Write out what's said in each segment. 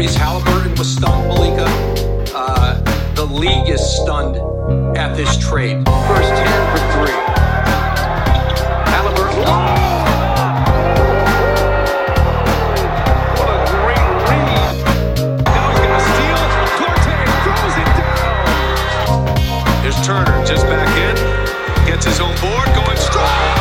Tyrese Halliburton was stunned, Malika. Uh, the league is stunned at this trade. First 10 for three. Halliburton. What a great. Now he's going to steal. Throws it down. Turner just back in. Gets his own board, going strong.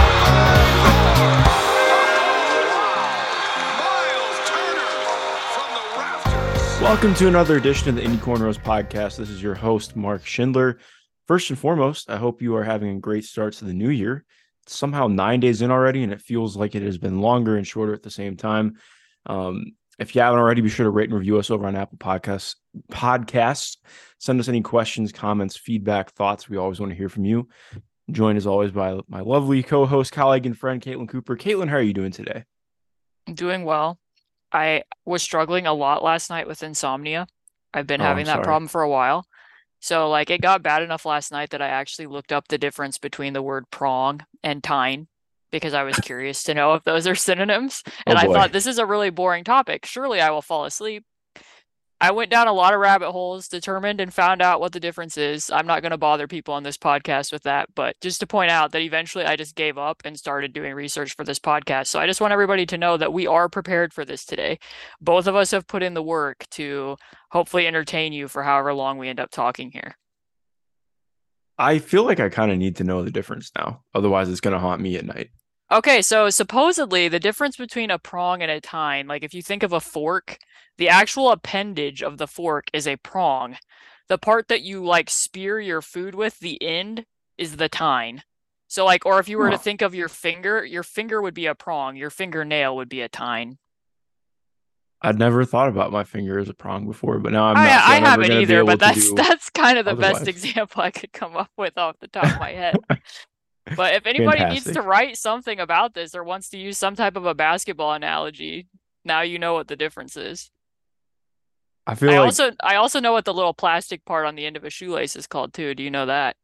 Welcome to another edition of the Indy Cornrows podcast. This is your host, Mark Schindler. First and foremost, I hope you are having a great start to the new year. It's somehow nine days in already, and it feels like it has been longer and shorter at the same time. Um, if you haven't already, be sure to rate and review us over on Apple Podcasts. Podcasts. Send us any questions, comments, feedback, thoughts. We always want to hear from you. Joined as always by my lovely co-host, colleague, and friend, Caitlin Cooper. Caitlin, how are you doing today? Doing well. I was struggling a lot last night with insomnia. I've been Oh, having that problem for a while. So, like, it got bad enough last night that I actually looked up the difference between the word prong and tine because I was curious to know if those are synonyms. And I thought this is a really boring topic. Surely I will fall asleep. I went down a lot of rabbit holes, determined and found out what the difference is. I'm not going to bother people on this podcast with that, but just to point out that eventually I just gave up and started doing research for this podcast. So I just want everybody to know that we are prepared for this today. Both of us have put in the work to hopefully entertain you for however long we end up talking here. I feel like I kind of need to know the difference now. Otherwise, it's going to haunt me at night. Okay, so supposedly the difference between a prong and a tine, like if you think of a fork, the actual appendage of the fork is a prong. The part that you like spear your food with, the end, is the tine. So like, or if you were to think of your finger, your finger would be a prong, your fingernail would be a tine. I'd never thought about my finger as a prong before, but now I'm I, not. so I I'm haven't either, but that's that's kind of the best example I could come up with off the top of my head. But if anybody needs to write something about this or wants to use some type of a basketball analogy, now you know what the difference is. I feel I like also I also know what the little plastic part on the end of a shoelace is called too. Do you know that?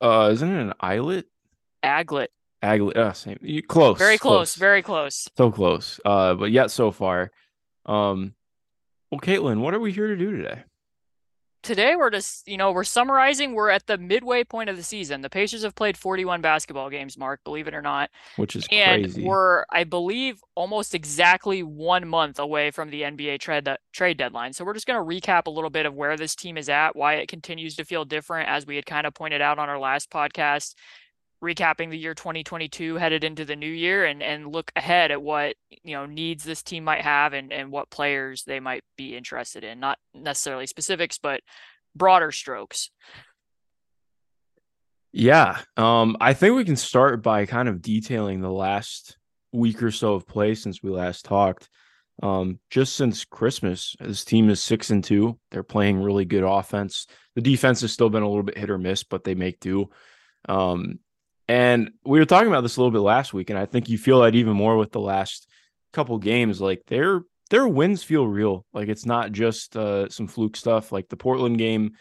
uh, isn't it an eyelet? Aglet. Aglet. Uh, same. You, close. Very close, very close. so close. Uh, but yet so far. Um, well, Caitlin, what are we here to do today? Today we're just, you know, we're summarizing. We're at the midway point of the season. The Pacers have played 41 basketball games, Mark, believe it or not. Which is And crazy. we're, I believe, almost exactly one month away from the NBA trade trade deadline. So we're just going to recap a little bit of where this team is at, why it continues to feel different, as we had kind of pointed out on our last podcast, recapping the year 2022 headed into the new year, and and look ahead at what you know needs this team might have and and what players they might be interested in. Not necessarily specifics, but broader strokes. Yeah. Um, I think we can start by kind of detailing the last week or so of play since we last talked. Um, just since Christmas, this team is six and two. They're playing really good offense. The defense has still been a little bit hit or miss, but they make do. Um, and we were talking about this a little bit last week, and I think you feel that even more with the last couple games. Like their their wins feel real. Like it's not just uh, some fluke stuff. Like the Portland game,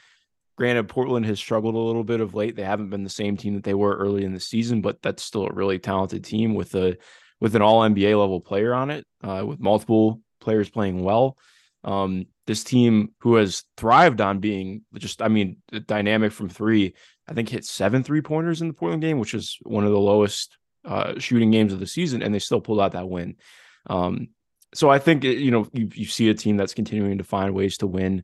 Granted, Portland has struggled a little bit of late. They haven't been the same team that they were early in the season, but that's still a really talented team with a with an All NBA level player on it, uh, with multiple players playing well. Um, this team who has thrived on being just, I mean, dynamic from three. I think hit seven three pointers in the Portland game, which is one of the lowest uh, shooting games of the season, and they still pulled out that win. Um, so I think you know you, you see a team that's continuing to find ways to win,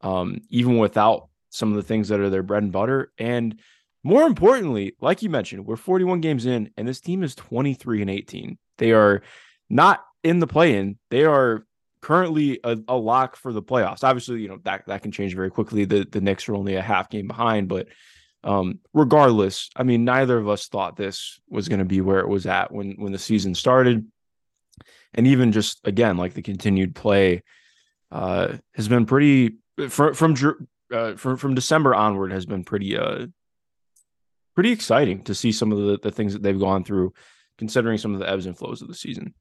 um, even without some of the things that are their bread and butter. And more importantly, like you mentioned, we're 41 games in, and this team is 23 and 18. They are not in the play-in. They are currently a, a lock for the playoffs. Obviously, you know that that can change very quickly. The the Knicks are only a half game behind, but um, regardless, I mean, neither of us thought this was going to be where it was at when when the season started, and even just again, like the continued play uh, has been pretty from from uh, from from December onward has been pretty uh pretty exciting to see some of the the things that they've gone through, considering some of the ebbs and flows of the season.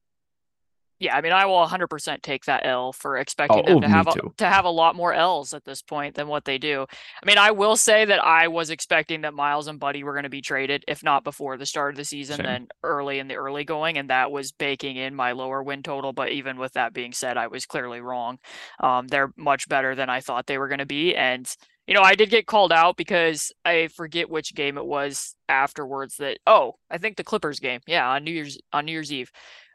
Yeah, I mean, I will 100% take that L for expecting Oh, them to have a, too. to have a lot more L's at this point than what they do. I mean, I will say that I was expecting that Miles and Buddy were going to be traded, if not before the start of the season, Same. then early in the early going, and that was baking in my lower win total. But even with that being said, I was clearly wrong. Um, they're much better than I thought they were going to be, and you know, I did get called out because I forget which game it was afterwards that oh, I think the Clippers game. Yeah, on New Year's on New Year's Eve.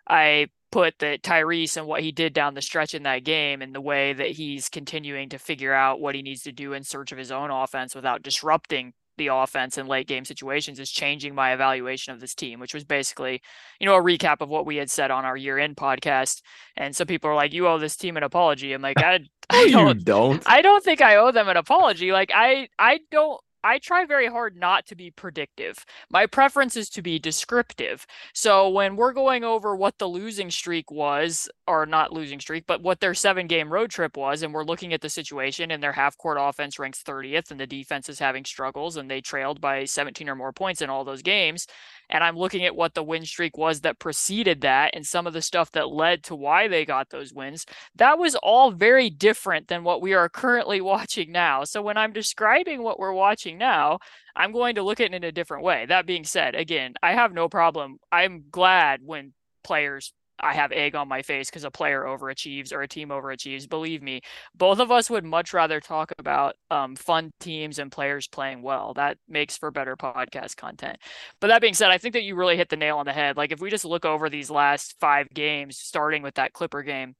I put that Tyrese and what he did down the stretch in that game and the way that he's continuing to figure out what he needs to do in search of his own offense without disrupting the offense in late game situations is changing my evaluation of this team, which was basically, you know, a recap of what we had said on our year end podcast. And some people are like, you owe this team an apology. I'm like, I, I don't don't. I don't think I owe them an apology. Like I I don't I try very hard not to be predictive. My preference is to be descriptive. So when we're going over what the losing streak was, or not losing streak, but what their seven game road trip was, and we're looking at the situation and their half court offense ranks 30th and the defense is having struggles and they trailed by 17 or more points in all those games. And I'm looking at what the win streak was that preceded that and some of the stuff that led to why they got those wins. That was all very different than what we are currently watching now. So when I'm describing what we're watching now, I'm going to look at it in a different way. That being said, again, I have no problem. I'm glad when players I have egg on my face because a player overachieves or a team overachieves. Believe me, both of us would much rather talk about um, fun teams and players playing well. That makes for better podcast content. But that being said, I think that you really hit the nail on the head. Like if we just look over these last five games, starting with that Clipper game,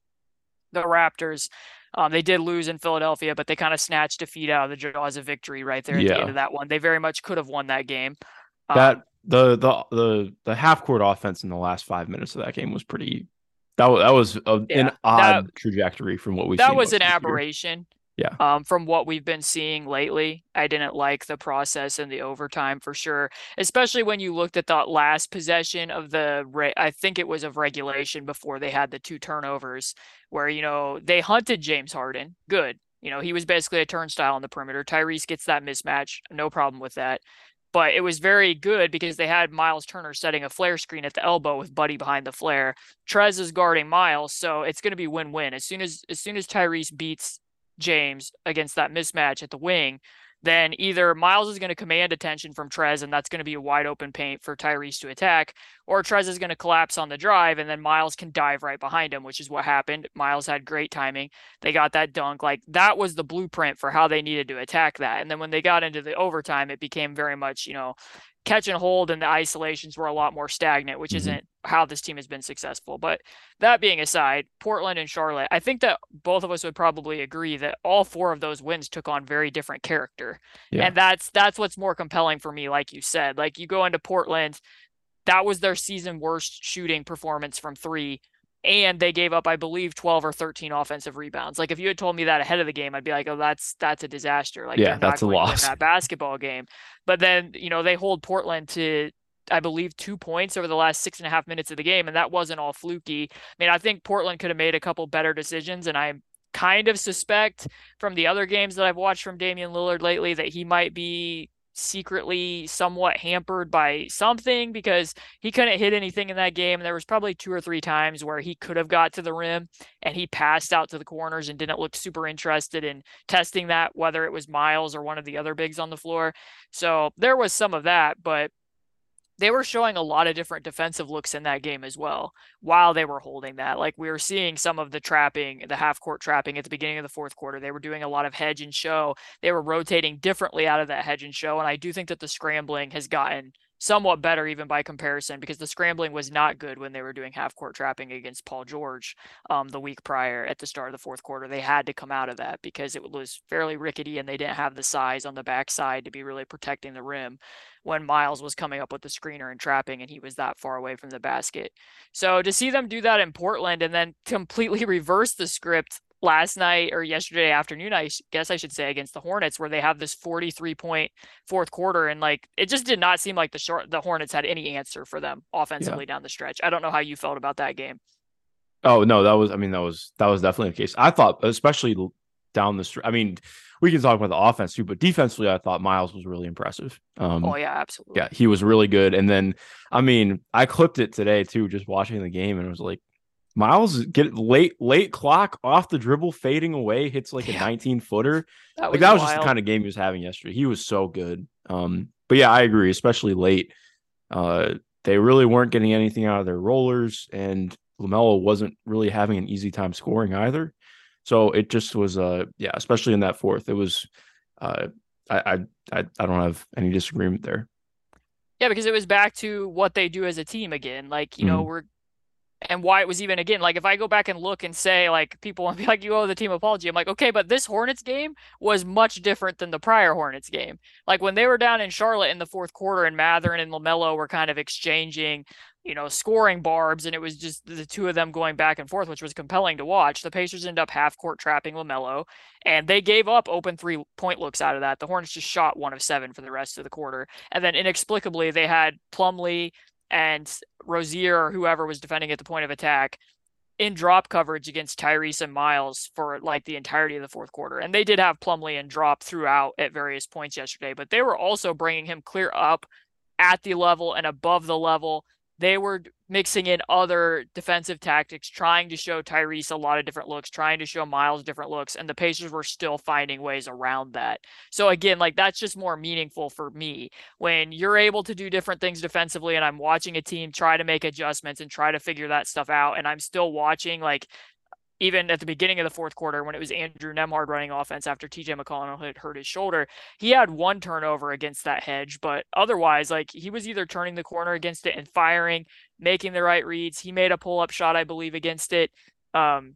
the Raptors. Um, they did lose in Philadelphia, but they kind of snatched defeat out of the jaws of victory right there at the end of that one. They very much could have won that game. Um, that the the the the half court offense in the last five minutes of that game was pretty. That was that was a, Yeah, an that- odd trajectory from what we. that was an aberration. Yeah. Um, from what we've been seeing lately, I didn't like the process and the overtime for sure, especially when you looked at that last possession of the, re- I think it was of regulation before they had the two turnovers, where you know they hunted James Harden, good. You know he was basically a turnstile on the perimeter. Tyrese gets that mismatch, no problem with that. But it was very good because they had Miles Turner setting a flare screen at the elbow with Buddy behind the flare. Trez is guarding Miles, so it's going to be win-win. As soon as as soon as Tyrese beats James against that mismatch at the wing, then either Miles is going to command attention from Trez, and that's going to be a wide open paint for Tyrese to attack, or Trez is going to collapse on the drive, and then Miles can dive right behind him, which is what happened. Miles had great timing. They got that dunk. Like that was the blueprint for how they needed to attack that. And then when they got into the overtime, it became very much, you know, catch and hold, and the isolations were a lot more stagnant, which Mhm. isn't how this team has been successful. But that being aside, Portland and Charlotte, I think that both of us would probably agree that all four of those wins took on very different character. Yeah. And that's that's what's more compelling for me, like you said. Like you go into Portland, that was their season worst shooting performance from three. And they gave up, I believe, 12 or 13 offensive rebounds. Like if you had told me that ahead of the game, I'd be like, oh, that's that's a disaster. Like Yeah, that's a going to win loss. that basketball game. But then, you know, they hold Portland to I believe, two points over the last six and a half minutes of the game, and that wasn't all fluky. I mean, I think Portland could have made a couple better decisions, and I kind of suspect from the other games that I've watched from Damian Lillard lately that he might be secretly somewhat hampered by something because he couldn't hit anything in that game. There was probably two or three times where he could have got to the rim and he passed out to the corners and didn't look super interested in testing that, whether it was Miles or one of the other bigs on the floor. So there was some of that, but they were showing a lot of different defensive looks in that game as well while they were holding that. Like we were seeing some of the trapping, the half court trapping at the beginning of the fourth quarter. They were doing a lot of hedge and show. They were rotating differently out of that hedge and show. And I do think that the scrambling has gotten somewhat better even by comparison because the scrambling was not good when they were doing half court trapping against Paul George um, the week prior at the start of the fourth quarter. They had to come out of that because it was fairly rickety and they didn't have the size on the backside to be really protecting the rim when Miles was coming up with the screener and trapping and he was that far away from the basket. So to see them do that in Portland and then completely reverse the script last night or yesterday afternoon, I guess I should say against the Hornets, where they have this 43 point fourth quarter. And like, it just did not seem like the short, the Hornets had any answer for them offensively down the stretch. I don't know how you felt about that game. Oh no, that was. I mean, that was that was definitely the case. I thought, especially down the street. I mean, we can talk about the offense too, but defensively, I thought Miles was really impressive. Um, Oh, yeah, absolutely. yeah, he was really good. And then, I mean, I clipped it today too, just watching the game, and it was like, Miles get late late clock off the dribble, fading away, hits like Yeah. a 19 footer. That Like that was just the kind of game he was having yesterday. He was so good. Um, but yeah, I agree, especially late. Uh, they really weren't getting anything out of their rollers, and LaMelo wasn't really having an easy time scoring either. So it just was, uh, yeah, especially in that fourth, it was. Uh, I, I I I don't have any disagreement there. Yeah, because it was back to what they do as a team again. Like, you know, Mhm. we're and why it was even again, like if I go back and look and say like people want to be like, you owe the team apology. I'm like, okay, but this Hornets game was much different than the prior Hornets game. Like when they were down in Charlotte in the fourth quarter and Mathurin and LaMelo were kind of exchanging, you know, scoring barbs, and it was just the two of them going back and forth, which was compelling to watch. The Pacers ended up half court trapping LaMelo, and they gave up open three point looks out of that. The Hornets just shot one of seven for the rest of the quarter. And then inexplicably, they had Plumlee and Rozier or whoever was defending at the point of attack in drop coverage against Tyrese and Miles for like the entirety of the fourth quarter. And they did have Plumlee and drop throughout at various points yesterday, but they were also bringing him clear up at the level and above the level. They were mixing in other defensive tactics, trying to show Tyrese a lot of different looks, trying to show Miles different looks, and the Pacers were still finding ways around that. So again, like that's just more meaningful for me when you're able to do different things defensively and I'm watching a team try to make adjustments and try to figure that stuff out and I'm still watching like even at the beginning of the fourth quarter when it was Andrew Nembhard running offense after TJ McConnell had hurt his shoulder, he had one turnover against that hedge, but otherwise like he was either turning the corner against it and firing, making the right reads. He made a pull-up shot I believe against it. Um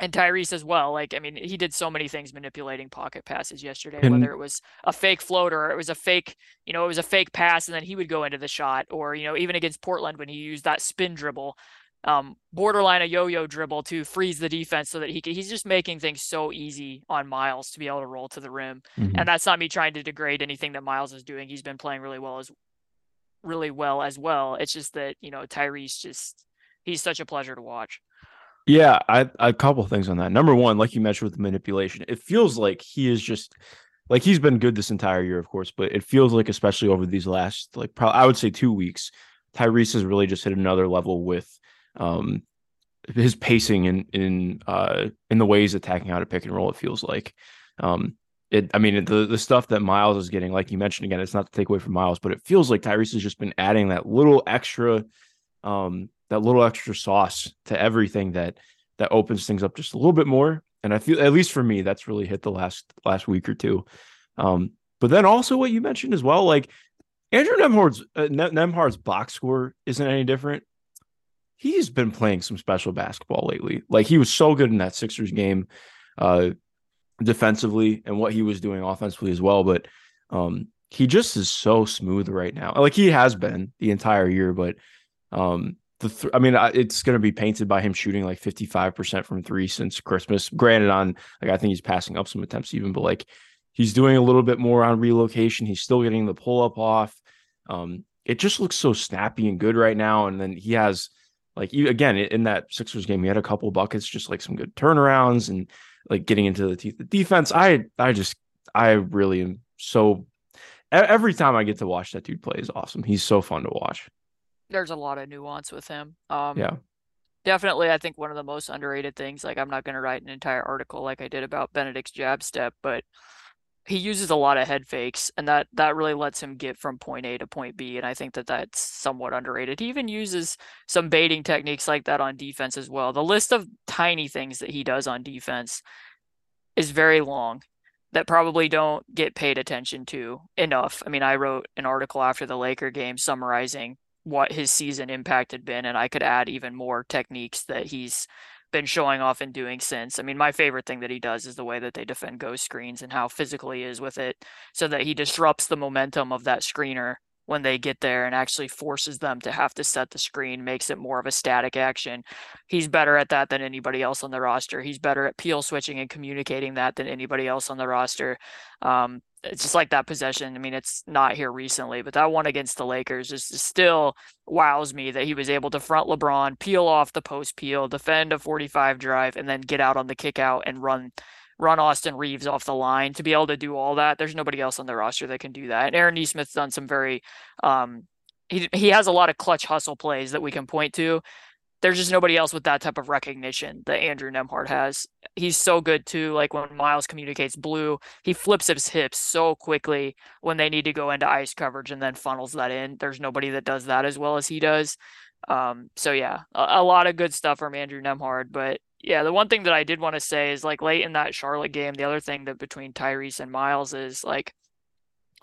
and Tyrese as well. Like, I mean, he did so many things manipulating pocket passes yesterday, And- whether it was a fake floater or it was a fake, you know, it was a fake pass and then he would go into the shot, or, you know, even against Portland when he used that spin dribble, um, borderline a yo-yo dribble to freeze the defense so that he could, he's just making things so easy on Miles to be able to roll to the rim. Mhm. And that's not me trying to degrade anything that Miles is doing. He's been playing really well as really well as well. It's just that, you know, Tyrese just he's such a pleasure to watch. Yeah, I a couple things on that. Number one, like you mentioned with the manipulation, it feels like he is just like he's been good this entire year, of course, but it feels like especially over these last like probably I would say two weeks, Tyrese has really just hit another level with um his pacing in in uh in the way he's attacking out of pick and roll. It feels like um it. I mean the the stuff that Miles is getting, like you mentioned again, it's not to take away from Miles, but it feels like Tyrese has just been adding that little extra um that little extra sauce to everything that that opens things up just a little bit more. And I feel at least for me, that's really hit the last last week or two. Um, but then also what you mentioned as well, like Andrew Nembhard's uh, Nembhard's box score isn't any different. He's been playing some special basketball lately. Like he was so good in that Sixers game, uh, defensively and what he was doing offensively as well. But um, he just is so smooth right now. Like he has been the entire year, but um, the th- I mean, I- it's going to be painted by him shooting like 55% from three since Christmas. Granted, on like, I think he's passing up some attempts even, but like he's doing a little bit more on relocation. He's still getting the pull up off. Um, it just looks so snappy and good right now. And then he has like, you again, in that Sixers game, he had a couple buckets, just like some good turnarounds and like getting into the teeth of defense. I, I just, I really am so every time I get to watch that dude play is awesome. He's so fun to watch. There's a lot of nuance with him. Um, Yeah. definitely I think one of the most underrated things, like I'm not going to write an entire article like I did about Bennedict's jab step, but he uses a lot of head fakes and that that really lets him get from point A to point B and I think that that's somewhat underrated. He even uses some baiting techniques like that on defense as well. The list of tiny things that he does on defense is very long that probably don't get paid attention to enough. I mean, I wrote an article after the Laker game summarizing what his season impact had been, and I could add even more techniques that he's been showing off and doing since. I mean, my favorite thing that he does is the way that they defend ghost screens and how physical he is with it, so that he disrupts the momentum of that screener when they get there and actually forces them to have to set the screen, makes it more of a static action. He's better at that than anybody else on the roster. He's better at peel switching and communicating that than anybody else on the roster. Um, it's just like that possession. I mean, it's not here recently, but that one against the Lakers just still wows me that he was able to front LeBron, peel off the post peel, defend a 45 drive, and then get out on the kick out and run run Austin Reaves off the line. To be able to do all that, there's nobody else on the roster that can do that. And Aaron Nesmith's done some very um he he has a lot of clutch hustle plays that we can point to there's just nobody else with that type of recognition that Andrew Nembhard has. He's so good too. Like when Miles communicates blue, he flips his hips so quickly when they need to go into ice coverage and then funnels that in. There's nobody that does that as well as he does. Um, so yeah, a, a lot of good stuff from Andrew Nembhard. But yeah, the one thing that I did want to say is like late in that Charlotte game, the other thing that between Tyrese and Miles is like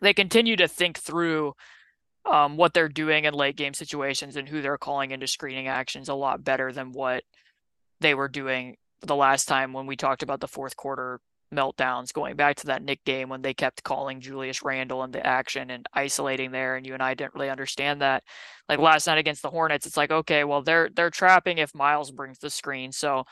they continue to think through um, what they're doing in late game situations and who they're calling into screening actions a lot better than what they were doing the last time when we talked about the fourth quarter meltdowns going back to that Knick game when they kept calling Julius Randle into action and isolating there and you and I didn't really understand that. Like last night against the Hornets, it's like, okay, well they're they're trapping if Miles brings the screen. So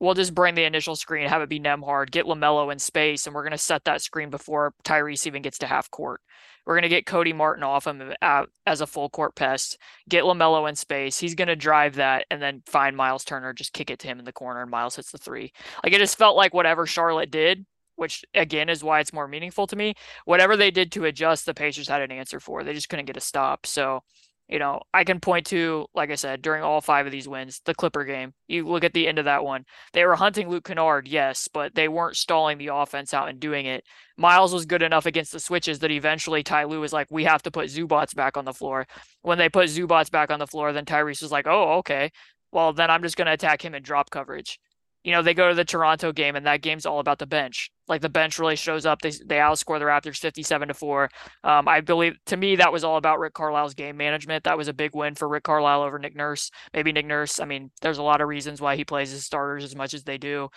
we'll just bring the initial screen, have it be Nembhard get LaMelo in space, and we're going to set that screen before Tyrese even gets to half court. We're going to get Cody Martin off him uh, as a full court pest, get LaMelo in space. He's going to drive that and then find Miles Turner, just kick it to him in the corner, and Miles hits the three. Like it just felt like whatever Charlotte did, which again is why it's more meaningful to me, whatever they did to adjust, the Pacers had an answer for. They just couldn't get a stop. So you know, I can point to, like I said, during all five of these wins, the Clipper game. You look at the end of that one. They were hunting Luke Kennard, yes, but they weren't stalling the offense out and doing it. Miles was good enough against the switches that eventually Ty Lue was like, we have to put Zubac back on the floor. When they put Zubac back on the floor, then Tyrese was like, oh, okay. Well, then I'm just going to attack him in drop coverage you know, they go to the Toronto game and that game's all about the bench. Like the bench really shows up. They they outscore the Raptors 57 to 4. Um, I believe to me that was all about Rick Carlisle's game management. That was a big win for Rick Carlisle over Nick Nurse. Maybe Nick Nurse. I mean, there's a lot of reasons why he plays his starters as much as they do.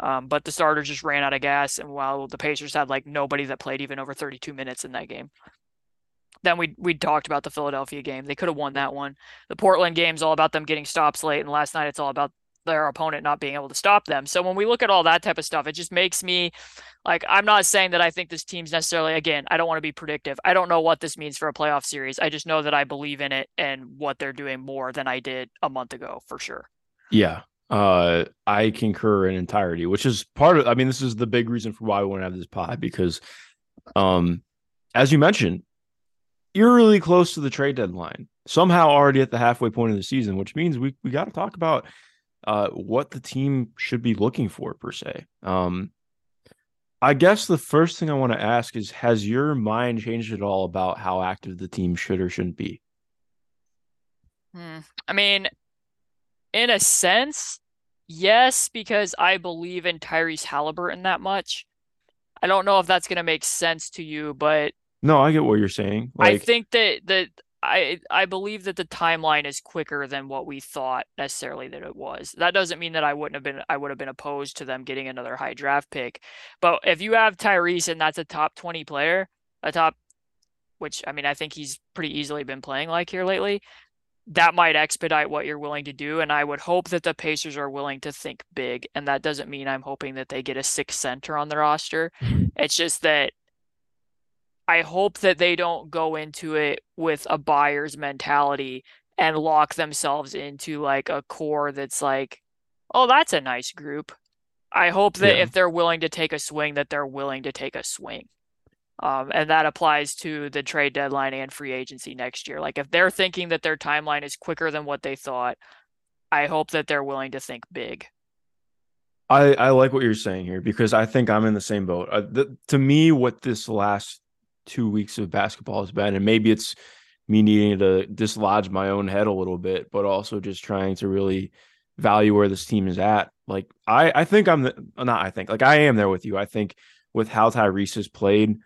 Um, but the starters just ran out of gas and while the Pacers had like nobody that played even over 32 minutes in that game. Then we we talked about the Philadelphia game. They could have won that one. The Portland game's all about them getting stops late, and last night it's all about their opponent not being able to stop them. So when we look at all that type of stuff, it just makes me like I'm not saying that I think this team's necessarily again, I don't want to be predictive. I don't know what this means for a playoff series. I just know that I believe in it and what they're doing more than I did a month ago for sure. Yeah. Uh I concur in entirety, which is part of I mean, this is the big reason for why we want to have this pod because um as you mentioned, you're really close to the trade deadline. Somehow already at the halfway point of the season, which means we we got to talk about uh, what the team should be looking for per se. Um, I guess the first thing I want to ask is Has your mind changed at all about how active the team should or shouldn't be? Hmm. I mean, in a sense, yes, because I believe in Tyrese Halliburton that much. I don't know if that's going to make sense to you, but no, I get what you're saying. Like, I think that that I I believe that the timeline is quicker than what we thought necessarily that it was. That doesn't mean that I wouldn't have been I would have been opposed to them getting another high draft pick. But if you have Tyrese and that's a top 20 player, a top which I mean I think he's pretty easily been playing like here lately, that might expedite what you're willing to do and I would hope that the Pacers are willing to think big and that doesn't mean I'm hoping that they get a six center on the roster. Mm-hmm. It's just that I hope that they don't go into it with a buyer's mentality and lock themselves into like a core that's like, oh, that's a nice group. I hope that yeah. if they're willing to take a swing, that they're willing to take a swing. Um, and that applies to the trade deadline and free agency next year. Like if they're thinking that their timeline is quicker than what they thought, I hope that they're willing to think big. I, I like what you're saying here because I think I'm in the same boat. Uh, the, to me, what this last two weeks of basketball has been. And maybe it's me needing to dislodge my own head a little bit, but also just trying to really value where this team is at. Like I, I think I'm the, not. I think like I am there with you. I think with how Tyrese has played,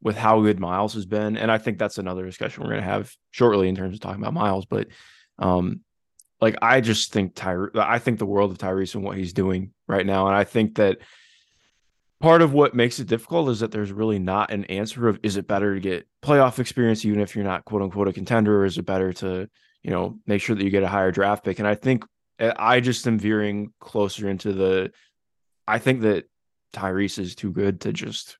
with how good Miles has been, and I think that's another discussion we're going to have shortly in terms of talking about Miles. But, um, like I just think Tyre, I think the world of Tyrese and what he's doing right now, and I think that part of what makes it difficult is that there's really not an answer of is it better to get playoff experience even if you're not quote unquote a contender or is it better to you know make sure that you get a higher draft pick? And i think eh, i just am veering closer into the i think that tyrese is too good to just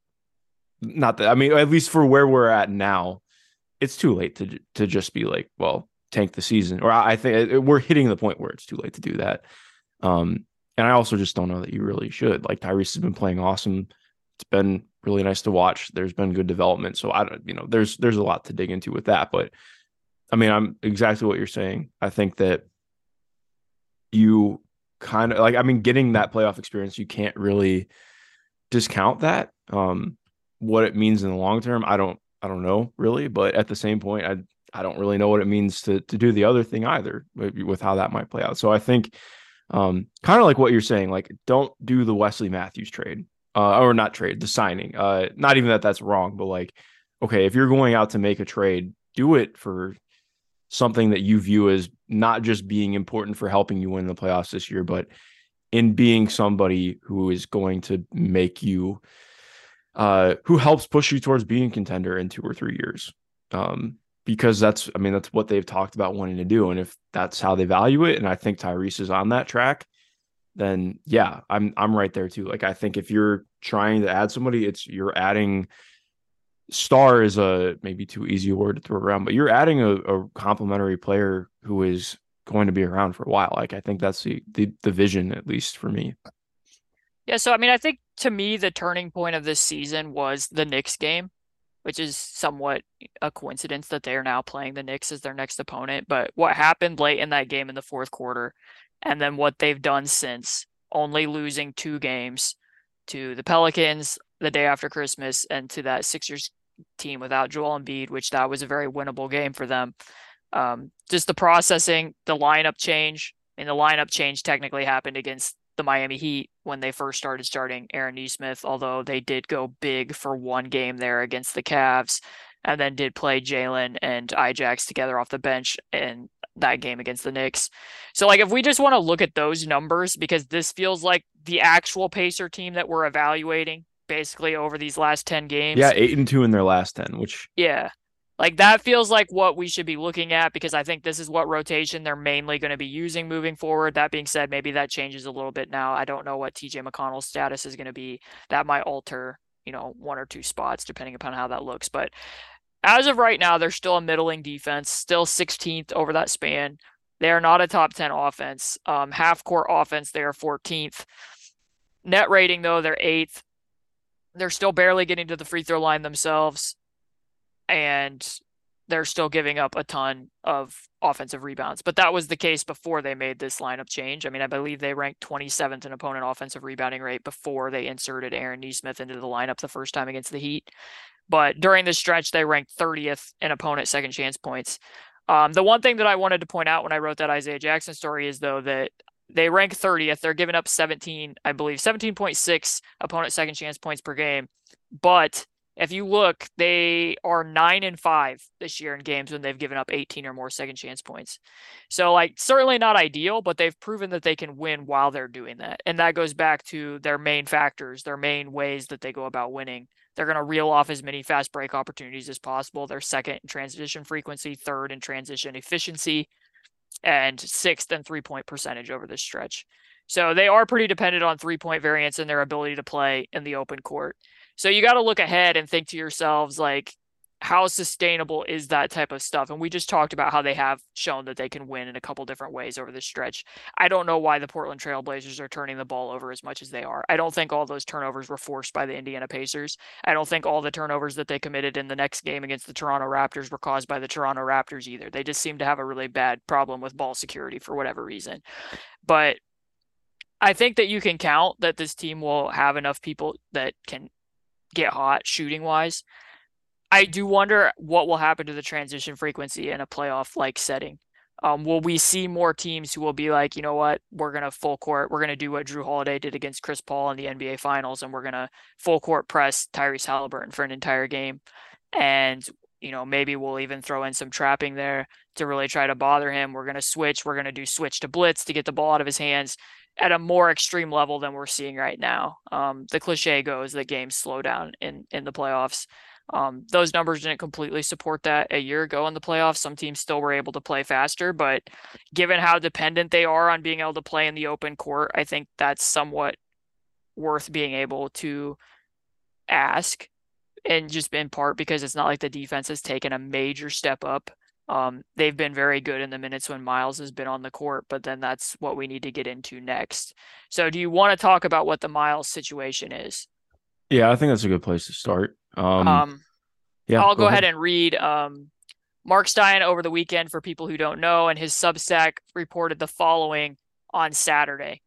not that i mean at least for where we're at now it's too late to to just be like well tank the season. Or i think eh, we're hitting the point where it's too late to do that. Um and I also just don't know that you really should. Like Tyrese has been playing awesome. It's been really nice to watch. There's been good development. So I don't, you know, there's there's a lot to dig into with that. But I mean, I'm exactly what you're saying. I think that you kind of like I mean getting that playoff experience, you can't really discount that. Um what it means in the long term, I don't I don't know really, but at the same point, I I don't really know what it means to to do the other thing either with how that might play out. So I think um, kind of like what you're saying, like don't do the Wesley Matthews trade, uh, or not trade, the signing. Uh, not even that that's wrong, but like, okay, if you're going out to make a trade, do it for something that you view as not just being important for helping you win the playoffs this year, but in being somebody who is going to make you uh, who helps push you towards being contender in two or three years. Um, because that's, I mean, that's what they've talked about wanting to do. And if that's how they value it, and I think Tyrese is on that track, then yeah, I'm I'm right there too. Like I think if you're trying to add somebody, it's you're adding star is a maybe too easy a word to throw around, but you're adding a, a complementary player who is going to be around for a while. Like I think that's the, the the vision, at least for me. Yeah, so I mean, I think to me the turning point of this season was the Knicks game, which is somewhat a coincidence that they are now playing the Knicks as their next opponent. But what happened late in that game in the fourth quarter, and then what they've done since, only losing two games to the Pelicans the day after Christmas and to that Sixers team without Joel Embiid, which that was a very winnable game for them. Um, just the processing, the lineup change, and the lineup change technically happened against the Miami Heat when they first started starting Aaron Nesmith, although they did go big for one game there against the Cavs and then did play Jalen and Ajax together off the bench in that game against the Knicks. So like if we just want to look at those numbers because this feels like the actual Pacer team that we're evaluating basically over these last 10 games. Yeah, 8 and 2 in their last 10, which Yeah. Like that feels like what we should be looking at because I think this is what rotation they're mainly going to be using moving forward. That being said, maybe that changes a little bit now. I don't know what TJ McConnell's status is going to be. That might alter, you know, one or two spots depending upon how that looks. But as of right now, they're still a middling defense, still 16th over that span. They are not a top 10 offense. Um, half court offense, they are 14th. Net rating, though, they're eighth. They're still barely getting to the free throw line themselves and they're still giving up a ton of offensive rebounds. But that was the case before they made this lineup change. I mean, I believe they ranked 27th in opponent offensive rebounding rate before they inserted Aaron Nesmith into the lineup the first time against the Heat. But during this stretch, they ranked 30th in opponent second chance points. Um, the one thing that I wanted to point out when I wrote that Isaiah Jackson story is though that they rank 30th. They're giving up 17, I believe, 17.6 opponent second chance points per game. But if you look, they are nine and five this year in games when they've given up 18 or more second chance points. So, like, certainly not ideal, but they've proven that they can win while they're doing that. And that goes back to their main factors, their main ways that they go about winning. They're going to reel off as many fast break opportunities as possible. They're second in transition frequency, third in transition efficiency, and sixth in three point percentage over this stretch. So they are pretty dependent on three point variance and their ability to play in the open court. So you got to look ahead and think to yourselves like how sustainable is that type of stuff? And we just talked about how they have shown that they can win in a couple different ways over this stretch. I don't know why the Portland Trailblazers are turning the ball over as much as they are. I don't think all those turnovers were forced by the Indiana Pacers. I don't think all the turnovers that they committed in the next game against the Toronto Raptors were caused by the Toronto Raptors either. They just seem to have a really bad problem with ball security for whatever reason. But I think that you can count that this team will have enough people that can get hot shooting wise. I do wonder what will happen to the transition frequency in a playoff like setting. Um, will we see more teams who will be like, you know what, we're gonna full court, we're gonna do what Jrue Holiday did against Chris Paul in the NBA Finals, and we're gonna full court press Tyrese Halliburton for an entire game, and you know maybe we'll even throw in some trapping there to really try to bother him. We're gonna switch, we're gonna do switch to blitz to get the ball out of his hands at a more extreme level than we're seeing right now. Um, the cliche goes that games slow down in in the playoffs. Um, those numbers didn't completely support that a year ago in the playoffs. Some teams still were able to play faster, but given how dependent they are on being able to play in the open court, I think that's somewhat worth being able to ask. And just in part because it's not like the defense has taken a major step up um, they've been very good in the minutes when Miles has been on the court, but then that's what we need to get into next. So, do you want to talk about what the Miles situation is? Yeah, I think that's a good place to start. Um, um yeah, I'll go, go ahead. ahead. and read. Um, Mark Stein over the weekend, for people who don't know, and his Substack reported the following on Saturday.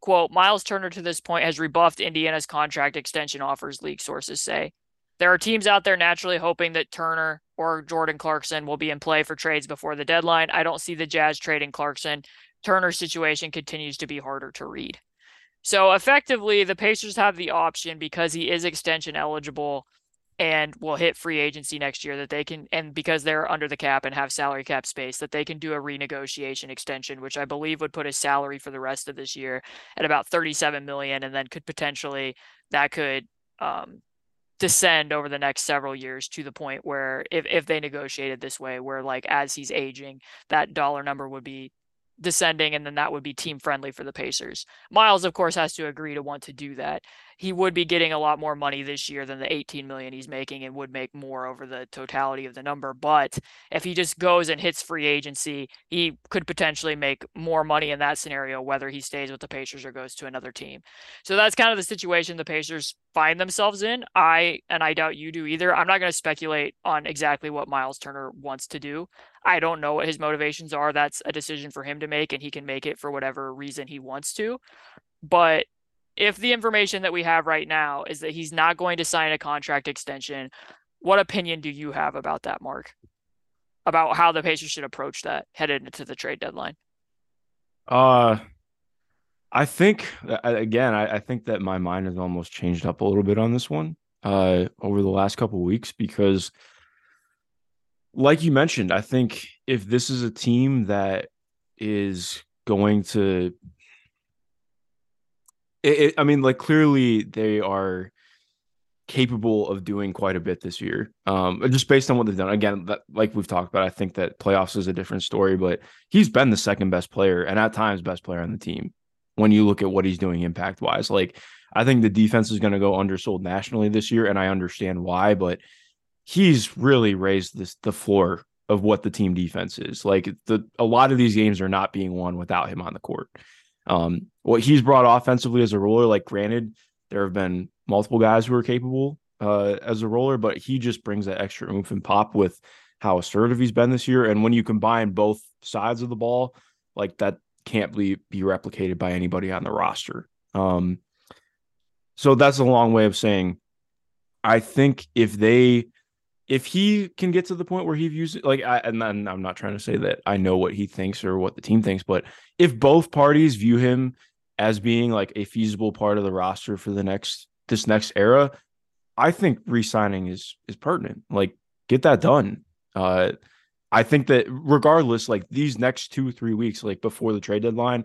Quote, Miles Turner to this point has rebuffed Indiana's contract extension offers, league sources say. There are teams out there naturally hoping that Turner or Jordan Clarkson will be in play for trades before the deadline. I don't see the Jazz trading Clarkson. Turner's situation continues to be harder to read. So effectively, the Pacers have the option because he is extension eligible and will hit free agency next year that they can and because they're under the cap and have salary cap space that they can do a renegotiation extension which i believe would put his salary for the rest of this year at about 37 million and then could potentially that could um, descend over the next several years to the point where if, if they negotiated this way where like as he's aging that dollar number would be descending and then that would be team friendly for the Pacers. Miles of course has to agree to want to do that. He would be getting a lot more money this year than the 18 million he's making and would make more over the totality of the number but if he just goes and hits free agency he could potentially make more money in that scenario whether he stays with the Pacers or goes to another team. So that's kind of the situation the Pacers find themselves in. I and I doubt you do either. I'm not going to speculate on exactly what Miles Turner wants to do I don't know what his motivations are that's a decision for him to make and he can make it for whatever reason he wants to but if the information that we have right now is that he's not going to sign a contract extension, what opinion do you have about that, Mark? About how the Pacers should approach that headed into the trade deadline? Uh, I think again, I, I think that my mind has almost changed up a little bit on this one uh, over the last couple weeks because, like you mentioned, I think if this is a team that is going to it, it, I mean, like clearly they are capable of doing quite a bit this year. Um, just based on what they've done. Again, that, like we've talked about, I think that playoffs is a different story, but he's been the second best player and at times best player on the team when you look at what he's doing impact wise. Like, I think the defense is going to go undersold nationally this year, and I understand why, but he's really raised this the floor of what the team defense is. Like the a lot of these games are not being won without him on the court. Um, what he's brought offensively as a roller, like granted, there have been multiple guys who are capable uh, as a roller, but he just brings that extra oomph and pop with how assertive he's been this year. And when you combine both sides of the ball, like that can't be be replicated by anybody on the roster. Um, so that's a long way of saying I think if they if he can get to the point where he views it like I, and then I'm not trying to say that I know what he thinks or what the team thinks, but if both parties view him as being like a feasible part of the roster for the next this next era, I think re-signing is is pertinent. Like get that done. Uh I think that regardless, like these next two, three weeks, like before the trade deadline,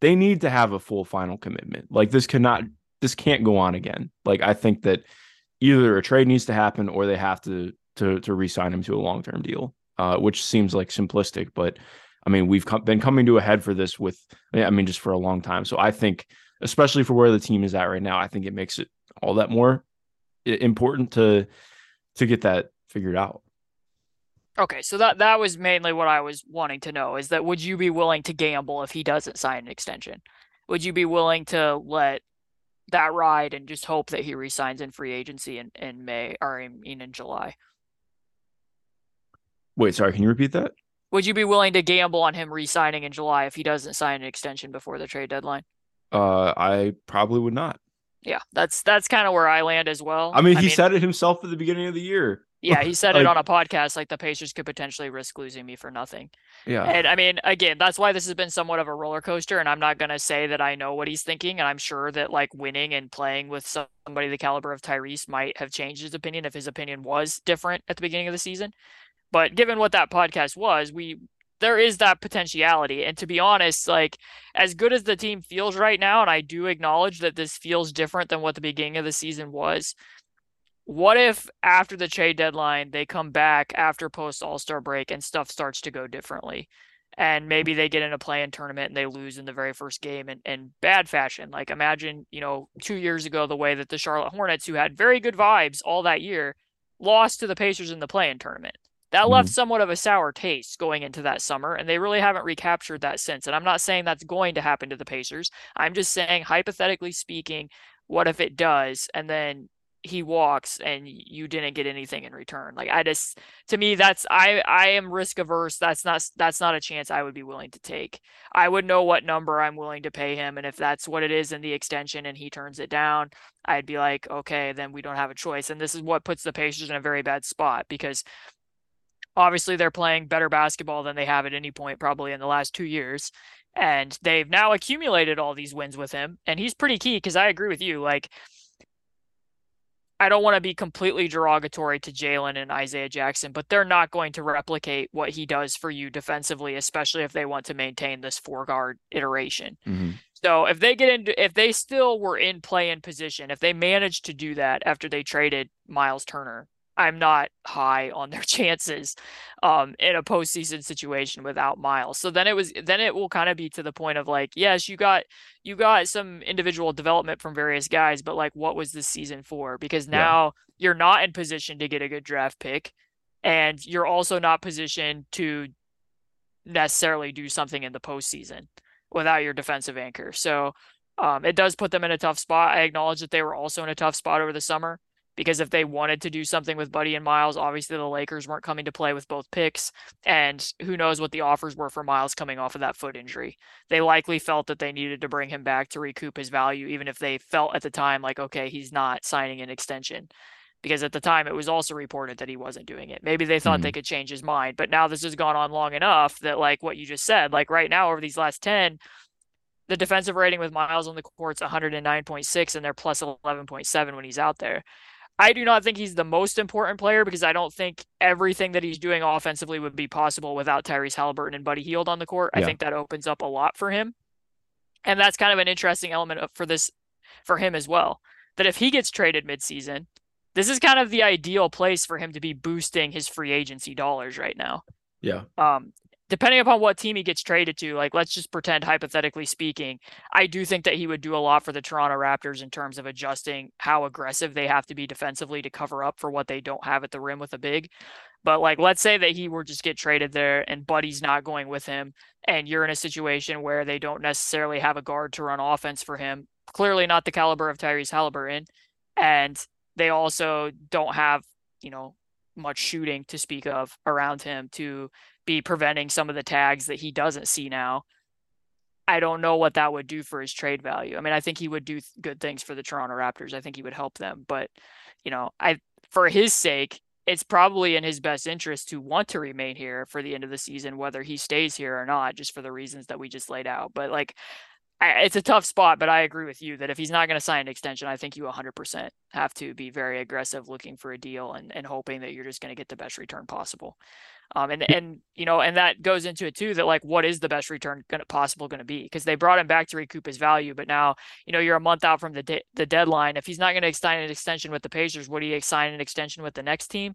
they need to have a full final commitment. Like this cannot this can't go on again. Like I think that either a trade needs to happen or they have to to to re-sign him to a long-term deal, uh, which seems like simplistic, but I mean we've been coming to a head for this with I mean just for a long time. So I think, especially for where the team is at right now, I think it makes it all that more important to to get that figured out. Okay, so that that was mainly what I was wanting to know is that would you be willing to gamble if he doesn't sign an extension? Would you be willing to let that ride and just hope that he resigns in free agency in, in May or I mean in July. Wait, sorry, can you repeat that? Would you be willing to gamble on him resigning in July if he doesn't sign an extension before the trade deadline? Uh, I probably would not. Yeah, that's that's kind of where I land as well. I mean, he mean, said it himself at the beginning of the year. Yeah, he said like, it on a podcast like the Pacers could potentially risk losing me for nothing. Yeah. And I mean, again, that's why this has been somewhat of a roller coaster. And I'm not going to say that I know what he's thinking. And I'm sure that like winning and playing with somebody the caliber of Tyrese might have changed his opinion if his opinion was different at the beginning of the season. But given what that podcast was, we there is that potentiality. And to be honest, like as good as the team feels right now, and I do acknowledge that this feels different than what the beginning of the season was, what if after the trade deadline they come back after post All Star break and stuff starts to go differently? And maybe they get in a play-in tournament and they lose in the very first game in, in bad fashion. Like imagine, you know, two years ago the way that the Charlotte Hornets, who had very good vibes all that year, lost to the Pacers in the play-in tournament. That mm-hmm. left somewhat of a sour taste going into that summer, and they really haven't recaptured that since. And I'm not saying that's going to happen to the Pacers. I'm just saying, hypothetically speaking, what if it does? And then he walks and you didn't get anything in return. Like I just to me that's I I am risk averse. That's not that's not a chance I would be willing to take. I would know what number I'm willing to pay him and if that's what it is in the extension and he turns it down, I'd be like, okay, then we don't have a choice. And this is what puts the Pacers in a very bad spot because obviously they're playing better basketball than they have at any point probably in the last 2 years and they've now accumulated all these wins with him and he's pretty key because I agree with you like I don't want to be completely derogatory to Jalen and Isaiah Jackson, but they're not going to replicate what he does for you defensively, especially if they want to maintain this four guard iteration. Mm-hmm. So if they get into, if they still were in play in position, if they managed to do that after they traded Miles Turner, I'm not high on their chances um, in a postseason situation without Miles. So then it was then it will kind of be to the point of like, yes, you got you got some individual development from various guys, but like what was this season for? Because now yeah. you're not in position to get a good draft pick and you're also not positioned to necessarily do something in the postseason without your defensive anchor. So um, it does put them in a tough spot. I acknowledge that they were also in a tough spot over the summer because if they wanted to do something with Buddy and Miles, obviously the Lakers weren't coming to play with both picks. And who knows what the offers were for Miles coming off of that foot injury. They likely felt that they needed to bring him back to recoup his value, even if they felt at the time like, okay, he's not signing an extension. Because at the time it was also reported that he wasn't doing it. Maybe they thought mm-hmm. they could change his mind. But now this has gone on long enough that, like what you just said, like right now over these last 10, the defensive rating with Miles on the court's 109.6 and they're plus 11.7 when he's out there. I do not think he's the most important player because I don't think everything that he's doing offensively would be possible without Tyrese Halliburton and Buddy Hield on the court. Yeah. I think that opens up a lot for him. And that's kind of an interesting element for this for him as well. That if he gets traded midseason, this is kind of the ideal place for him to be boosting his free agency dollars right now. Yeah. Um, depending upon what team he gets traded to, like let's just pretend hypothetically speaking, I do think that he would do a lot for the Toronto Raptors in terms of adjusting how aggressive they have to be defensively to cover up for what they don't have at the rim with a big. But like let's say that he were just get traded there and Buddy's not going with him and you're in a situation where they don't necessarily have a guard to run offense for him. Clearly not the caliber of Tyrese Halliburton and they also don't have, you know, much shooting to speak of around him to be preventing some of the tags that he doesn't see now. I don't know what that would do for his trade value. I mean, I think he would do good things for the Toronto Raptors. I think he would help them, but you know, I for his sake, it's probably in his best interest to want to remain here for the end of the season, whether he stays here or not, just for the reasons that we just laid out. But like, it's a tough spot, but I agree with you that if he's not going to sign an extension, I think you 100% have to be very aggressive looking for a deal and, and hoping that you're just going to get the best return possible. Um, and and you know, and that goes into it too. That like, what is the best return to possible going to be? Because they brought him back to recoup his value, but now you know you're a month out from the de- the deadline. If he's not going to sign an extension with the Pacers, would he sign an extension with the next team?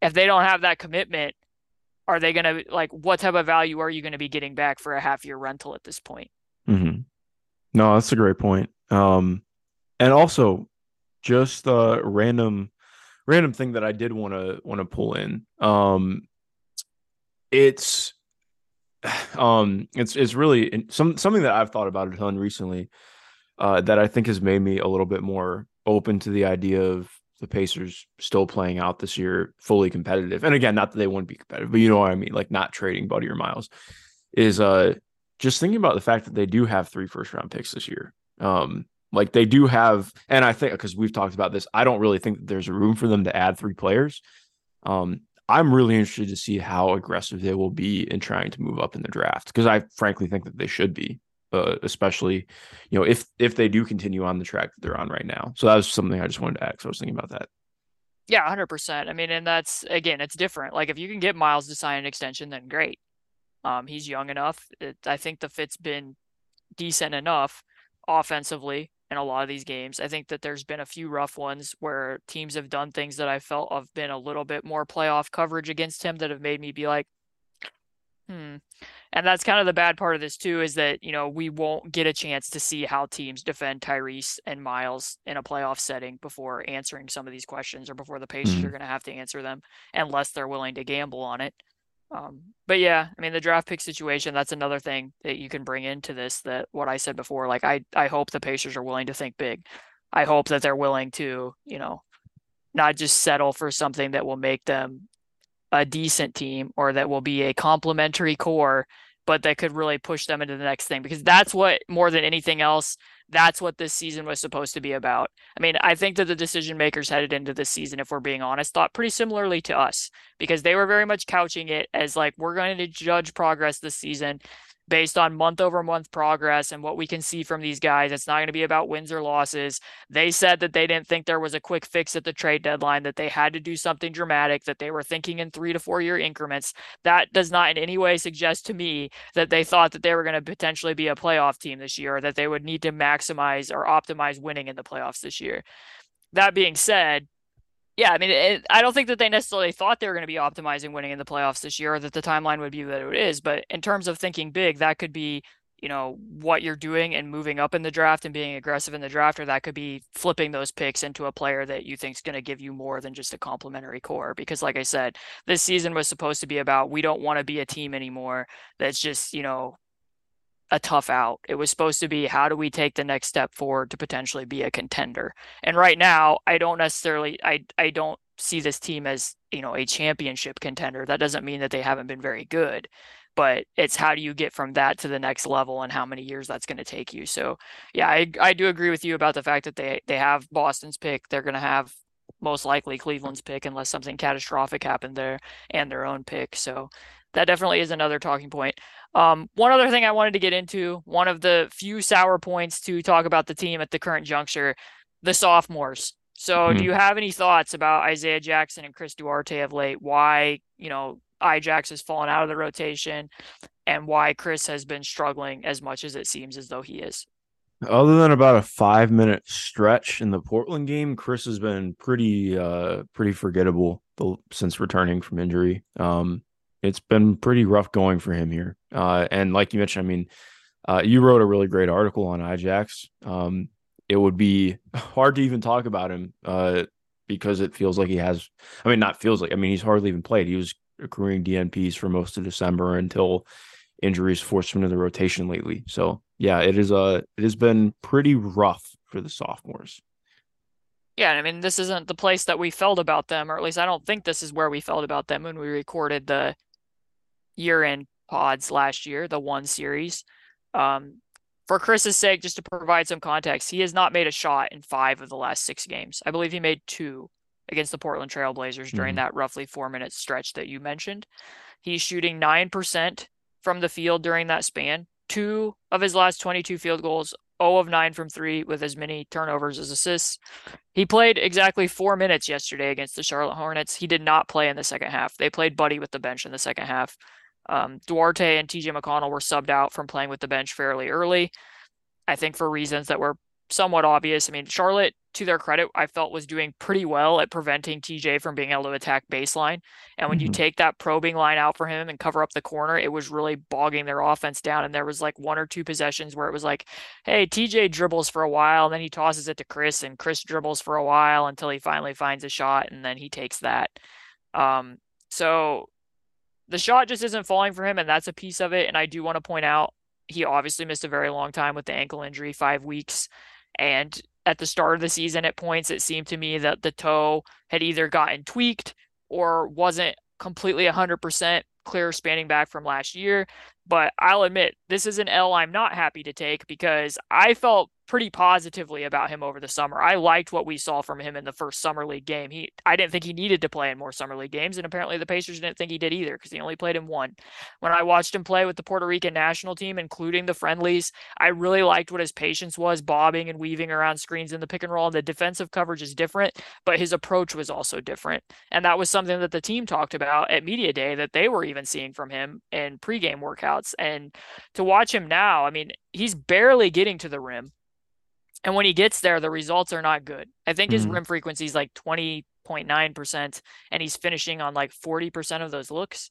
If they don't have that commitment, are they going to like what type of value are you going to be getting back for a half year rental at this point? No, that's a great point. Um, and also just a random random thing that I did want to want to pull in. Um, it's um it's it's really some something that I've thought about a ton recently uh that I think has made me a little bit more open to the idea of the Pacers still playing out this year fully competitive. And again, not that they wouldn't be competitive, but you know what I mean, like not trading Buddy or Miles is uh just thinking about the fact that they do have three first round picks this year. Um like they do have and I think because we've talked about this, I don't really think that there's a room for them to add three players. Um I'm really interested to see how aggressive they will be in trying to move up in the draft because I frankly think that they should be, uh, especially you know if if they do continue on the track that they're on right now. So that was something I just wanted to add. So I was thinking about that. Yeah, hundred percent. I mean, and that's again, it's different. Like if you can get Miles to sign an extension, then great. Um, he's young enough. It, I think the fit's been decent enough offensively in a lot of these games. I think that there's been a few rough ones where teams have done things that I felt have been a little bit more playoff coverage against him that have made me be like, hmm. And that's kind of the bad part of this too, is that, you know, we won't get a chance to see how teams defend Tyrese and Miles in a playoff setting before answering some of these questions or before the Pacers mm-hmm. are going to have to answer them unless they're willing to gamble on it. Um, but yeah, I mean the draft pick situation, that's another thing that you can bring into this that what I said before, like I I hope the Pacers are willing to think big. I hope that they're willing to, you know, not just settle for something that will make them a decent team or that will be a complementary core, but that could really push them into the next thing because that's what more than anything else that's what this season was supposed to be about. I mean, I think that the decision makers headed into this season, if we're being honest, thought pretty similarly to us because they were very much couching it as like, we're going to judge progress this season based on month over month progress and what we can see from these guys. It's not going to be about wins or losses. They said that they didn't think there was a quick fix at the trade deadline, that they had to do something dramatic, that they were thinking in three to four year increments. That does not in any way suggest to me that they thought that they were going to potentially be a playoff team this year or that they would need to maximize or optimize winning in the playoffs this year. That being said, yeah, I mean, it, I don't think that they necessarily thought they were going to be optimizing winning in the playoffs this year, or that the timeline would be that it is. But in terms of thinking big, that could be, you know, what you're doing and moving up in the draft and being aggressive in the draft, or that could be flipping those picks into a player that you think is going to give you more than just a complementary core. Because, like I said, this season was supposed to be about we don't want to be a team anymore that's just, you know, a tough out. It was supposed to be how do we take the next step forward to potentially be a contender. And right now, I don't necessarily I I don't see this team as, you know, a championship contender. That doesn't mean that they haven't been very good, but it's how do you get from that to the next level and how many years that's going to take you. So, yeah, I I do agree with you about the fact that they they have Boston's pick. They're going to have most likely Cleveland's pick unless something catastrophic happened there and their own pick. So, that definitely is another talking point. Um, one other thing I wanted to get into, one of the few sour points to talk about the team at the current juncture, the sophomores. So, mm-hmm. do you have any thoughts about Isaiah Jackson and Chris Duarte of late? Why, you know, Ijax has fallen out of the rotation and why Chris has been struggling as much as it seems as though he is? Other than about a five minute stretch in the Portland game, Chris has been pretty uh pretty forgettable since returning from injury. Um it's been pretty rough going for him here. Uh, and like you mentioned, I mean, uh, you wrote a really great article on Ijax. Um, it would be hard to even talk about him uh, because it feels like he has. I mean, not feels like. I mean, he's hardly even played. He was accruing DNPs for most of December until injuries forced him into the rotation lately. So yeah, it is. Uh, it has been pretty rough for the sophomores. Yeah, I mean, this isn't the place that we felt about them, or at least I don't think this is where we felt about them when we recorded the year end pods last year, the one series. Um, for Chris's sake, just to provide some context, he has not made a shot in five of the last six games. I believe he made two against the Portland Trailblazers during mm-hmm. that roughly four minute stretch that you mentioned. He's shooting 9% from the field during that span. Two of his last 22 field goals, 0 of 9 from three with as many turnovers as assists. He played exactly four minutes yesterday against the Charlotte Hornets. He did not play in the second half. They played Buddy with the bench in the second half. Um, Duarte and TJ McConnell were subbed out from playing with the bench fairly early. I think for reasons that were somewhat obvious. I mean, Charlotte, to their credit, I felt was doing pretty well at preventing TJ from being able to attack baseline. And when mm-hmm. you take that probing line out for him and cover up the corner, it was really bogging their offense down. And there was like one or two possessions where it was like, hey, TJ dribbles for a while, and then he tosses it to Chris, and Chris dribbles for a while until he finally finds a shot, and then he takes that. Um, so the shot just isn't falling for him, and that's a piece of it. And I do want to point out he obviously missed a very long time with the ankle injury, five weeks. And at the start of the season, at points, it seemed to me that the toe had either gotten tweaked or wasn't completely 100% clear spanning back from last year. But I'll admit, this is an L I'm not happy to take because I felt pretty positively about him over the summer. I liked what we saw from him in the first summer league game. He I didn't think he needed to play in more summer league games, and apparently the Pacers didn't think he did either because he only played in one. When I watched him play with the Puerto Rican national team, including the friendlies, I really liked what his patience was, bobbing and weaving around screens in the pick and roll. And the defensive coverage is different, but his approach was also different. And that was something that the team talked about at media day that they were even seeing from him in pregame workouts. And to watch him now, I mean, he's barely getting to the rim and when he gets there, the results are not good. I think his mm-hmm. rim frequency is like 20.9%, and he's finishing on like 40% of those looks.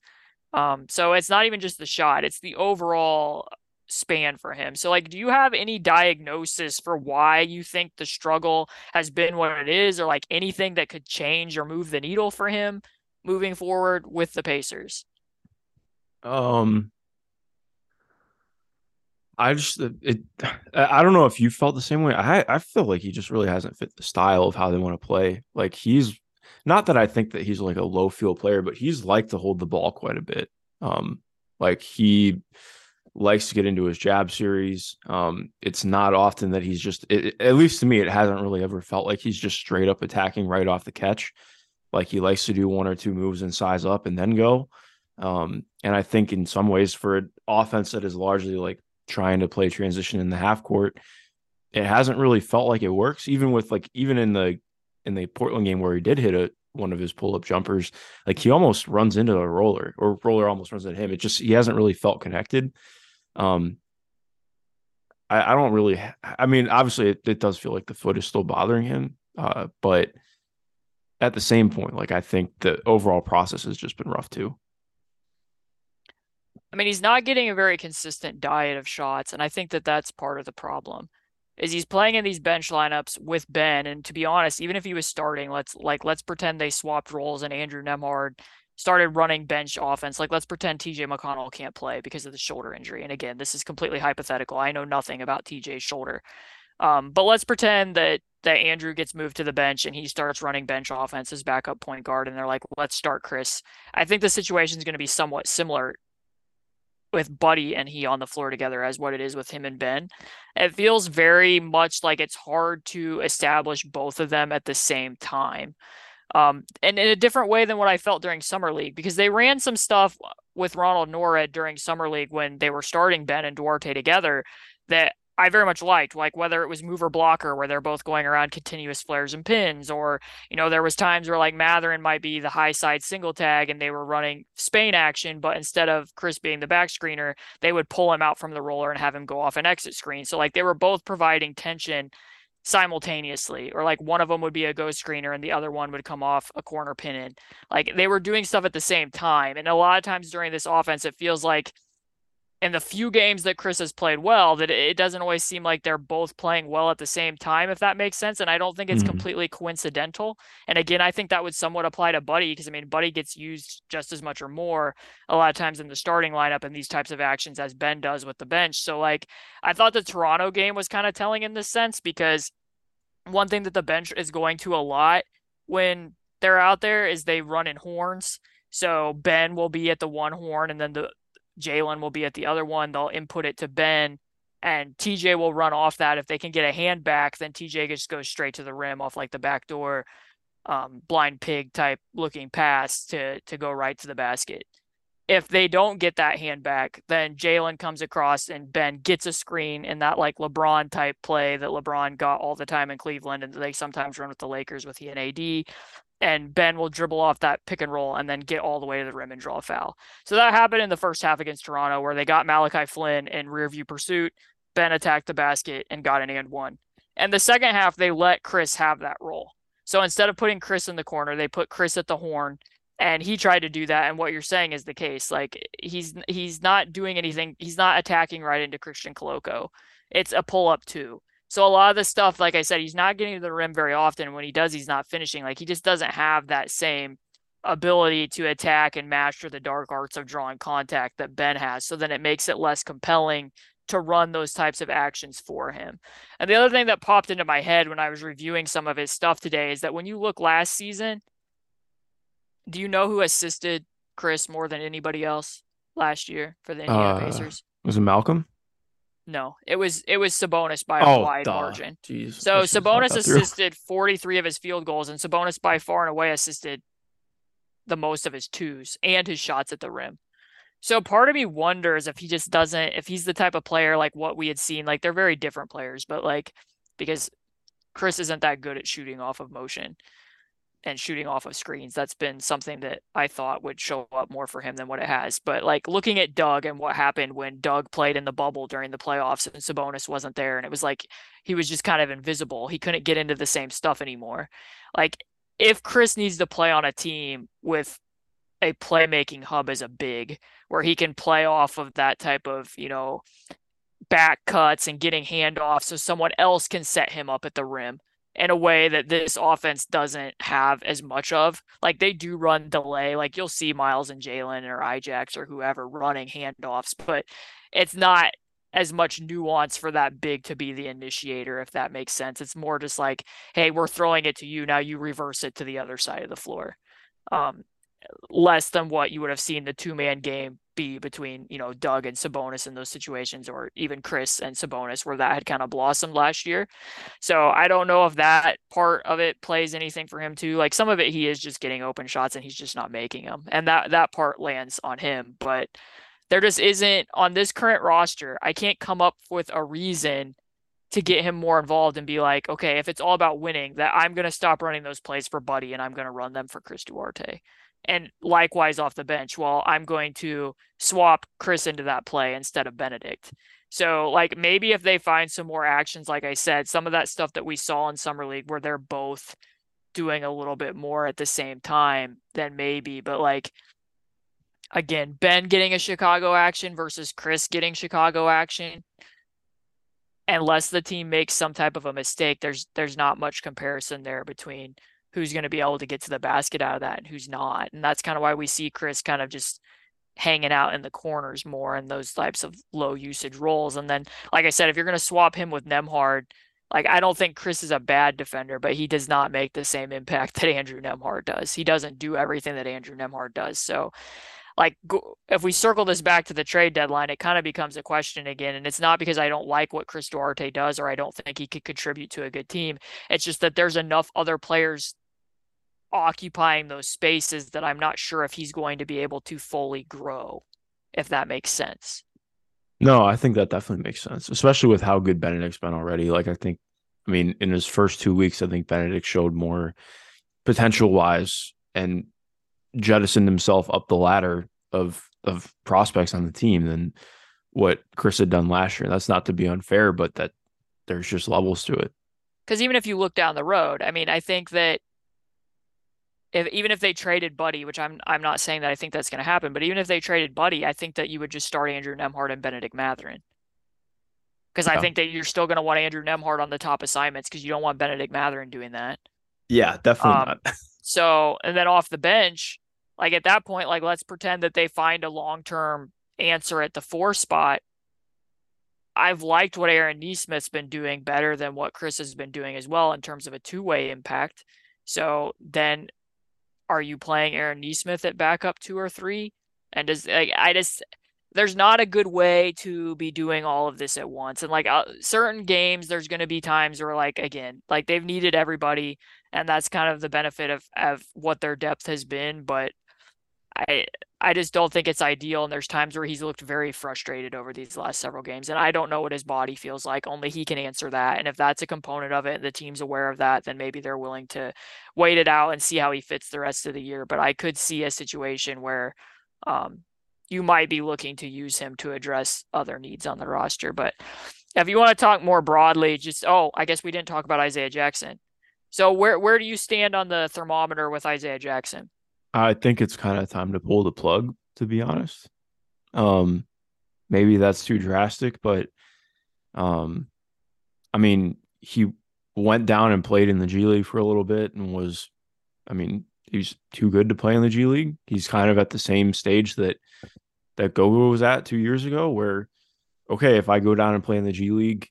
Um, so it's not even just the shot, it's the overall span for him. So, like, do you have any diagnosis for why you think the struggle has been what it is, or like anything that could change or move the needle for him moving forward with the Pacers? Um, I just it. I don't know if you felt the same way. I I feel like he just really hasn't fit the style of how they want to play. Like he's not that I think that he's like a low field player, but he's like to hold the ball quite a bit. Um, like he likes to get into his jab series. Um, it's not often that he's just, it, at least to me, it hasn't really ever felt like he's just straight up attacking right off the catch. Like he likes to do one or two moves and size up and then go. Um, and I think in some ways for an offense that is largely like trying to play transition in the half court, it hasn't really felt like it works. Even with like even in the in the Portland game where he did hit a one of his pull up jumpers, like he almost runs into a roller or roller almost runs into him. It just he hasn't really felt connected. Um, I, I don't really. I mean, obviously, it, it, does feel like the foot is still bothering him, uh, but at the same point, like I think the overall process has just been rough too. I mean, he's not getting a very consistent diet of shots, and I think that that's part of the problem. Is he's playing in these bench lineups with Ben, and to be honest, even if he was starting, let's like let's pretend they swapped roles and Andrew Nembhard started running bench offense. Like let's pretend TJ McConnell can't play because of the shoulder injury. And again, this is completely hypothetical. I know nothing about TJ's shoulder. Um, but let's pretend that that Andrew gets moved to the bench and he starts running bench offense as backup point guard, and they're like, let's start Chris. I think the situation is going to be somewhat similar with Buddy and he on the floor together as what it is with him and Ben. It feels very much like it's hard to establish both of them at the same time um, and in a different way than what I felt during summer league because they ran some stuff with Ronald Nored during summer league when they were starting Ben and Duarte together that I very much liked, like whether it was mover blocker where they're both going around continuous flares and pins, or you know there was times where like Mathurin might be the high side single tag and they were running Spain action, but instead of Chris being the back screener, they would pull him out from the roller and have him go off an exit screen. So like they were both providing tension simultaneously or like one of them would be a ghost screener and the other one would come off a corner pin in like they were doing stuff at the same time and a lot of times during this offense it feels like in the few games that Chris has played well that it doesn't always seem like they're both playing well at the same time if that makes sense and I don't think it's mm-hmm. completely coincidental and again I think that would somewhat apply to Buddy because I mean Buddy gets used just as much or more a lot of times in the starting lineup in these types of actions as Ben does with the bench so like I thought the Toronto game was kind of telling in this sense because one thing that the bench is going to a lot when they're out there is they run in horns. So Ben will be at the one horn and then the Jalen will be at the other one. They'll input it to Ben and TJ will run off that. If they can get a hand back, then TJ just goes straight to the rim off like the back door, um, blind pig type looking pass to to go right to the basket if they don't get that hand back, then Jalen comes across and Ben gets a screen in that like LeBron type play that LeBron got all the time in Cleveland and they sometimes run with the Lakers with he and AD. And Ben will dribble off that pick and roll and then get all the way to the rim and draw a foul. So that happened in the first half against Toronto where they got Malachi Flynn in rear view pursuit. Ben attacked the basket and got an and one. And the second half, they let Chris have that role. So instead of putting Chris in the corner, they put Chris at the horn and he tried to do that and what you're saying is the case like he's he's not doing anything he's not attacking right into christian koloko. It's a pull up too. So a lot of the stuff like i said he's not getting to the rim very often. When he does he's not finishing. Like he just doesn't have that same ability to attack and master the dark arts of drawing contact that ben has. So then it makes it less compelling to run those types of actions for him. And the other thing that popped into my head when I was reviewing some of his stuff today is that when you look last season, do you know who assisted Chris more than anybody else last year for the Indiana uh, Pacers? Was it Malcolm? No, it was it was Sabonis by a oh, wide duh. margin. Jeez, so Sabonis assisted 43 of his field goals, and Sabonis by far and away assisted the most of his twos and his shots at the rim. So part of me wonders if he just doesn't, if he's the type of player like what we had seen. Like they're very different players, but like because Chris isn't that good at shooting off of motion and shooting off of screens. That's been something that I thought would show up more for him than what it has. But like looking at Doug and what happened when Doug played in the bubble during the playoffs and Sabonis wasn't there, and it was like he was just kind of invisible. He couldn't get into the same stuff anymore. Like if Chris needs to play on a team with a playmaking hub as a big, where he can play off of that type of, you know, back cuts and getting handoffs so someone else can set him up at the rim in a way that this offense doesn't have as much of. Like they do run delay. Like you'll see Miles and Jalen or Ijax or whoever running handoffs, but it's not as much nuance for that big to be the initiator, if that makes sense. It's more just like, hey, we're throwing it to you. Now you reverse it to the other side of the floor. Um, less than what you would have seen the two man game be between, you know, Doug and Sabonis in those situations, or even Chris and Sabonis, where that had kind of blossomed last year. So I don't know if that part of it plays anything for him too. Like some of it, he is just getting open shots and he's just not making them, and that that part lands on him. But there just isn't on this current roster. I can't come up with a reason to get him more involved and be like, okay, if it's all about winning, that I'm going to stop running those plays for Buddy and I'm going to run them for Chris Duarte and likewise off the bench. Well, I'm going to swap Chris into that play instead of Bennedict. So, like, maybe if they find some more actions, like I said, some of that stuff that we saw in Summer League where they're both doing a little bit more at the same time, then maybe. But, like, again, Ben getting a Chicago action versus Chris getting Chicago action. Unless the team makes some type of a mistake, there's there's not much comparison there between who's going to be able to get to the basket out of that and who's not. And that's kind of why we see Chris kind of just hanging out in the corners more in those types of low usage roles. And then, like I said, if you're going to swap him with Nembhard, like I don't think Chris is a bad defender, but he does not make the same impact that Andrew Nembhard does. He doesn't do everything that Andrew Nembhard does. So like if we circle this back to the trade deadline, it kind of becomes a question again. And it's not because I don't like what Chris Duarte does or I don't think he could contribute to a good team. It's just that there's enough other players occupying those spaces that I'm not sure if he's going to be able to fully grow, if that makes sense. No, I think that definitely makes sense, especially with how good Bennedict's been already. Like, I think, I mean, in his first two weeks, I think Bennedict showed more potential wise and jettisoned himself up the ladder of of prospects on the team than what Chris had done last year. That's not to be unfair, but that there's just levels to it. Because even if you look down the road, I mean, I think that if even if they traded Buddy, which I'm I'm not saying that I think that's going to happen, but even if they traded Buddy, I think that you would just start Andrew Nembhard and Bennedict Mathurin. Because yeah. I think that you're still going to want Andrew Nembhard on the top assignments because you don't want Bennedict Mathurin doing that. Yeah, definitely um, not. so, and then off the bench, like at that point, like let's pretend that they find a long term answer at the four spot. I've liked what Aaron Nesmith's been doing better than what Chris has been doing as well in terms of a two way impact. So then are you playing Aaron Nesmith at backup two or three? And does like, I just there's not a good way to be doing all of this at once. And like uh, certain games, there's going to be times where like again, like they've needed everybody, and that's kind of the benefit of of what their depth has been. But I I just don't think it's ideal. And there's times where he's looked very frustrated over these last several games. And I don't know what his body feels like. Only he can answer that. And if that's a component of it, the team's aware of that, then maybe they're willing to wait it out and see how he fits the rest of the year. But I could see a situation where um, you might be looking to use him to address other needs on the roster. But if you want to talk more broadly, just oh, I guess we didn't talk about Isaiah Jackson. So where where do you stand on the thermometer with Isaiah Jackson? I think it's kind of time to pull the plug, to be honest. Um, maybe that's too drastic, but um, I mean, he went down and played in the G League for a little bit and was, I mean, he's too good to play in the G League. He's kind of at the same stage that that Goga was at two years ago, where okay, if I go down and play in the G League,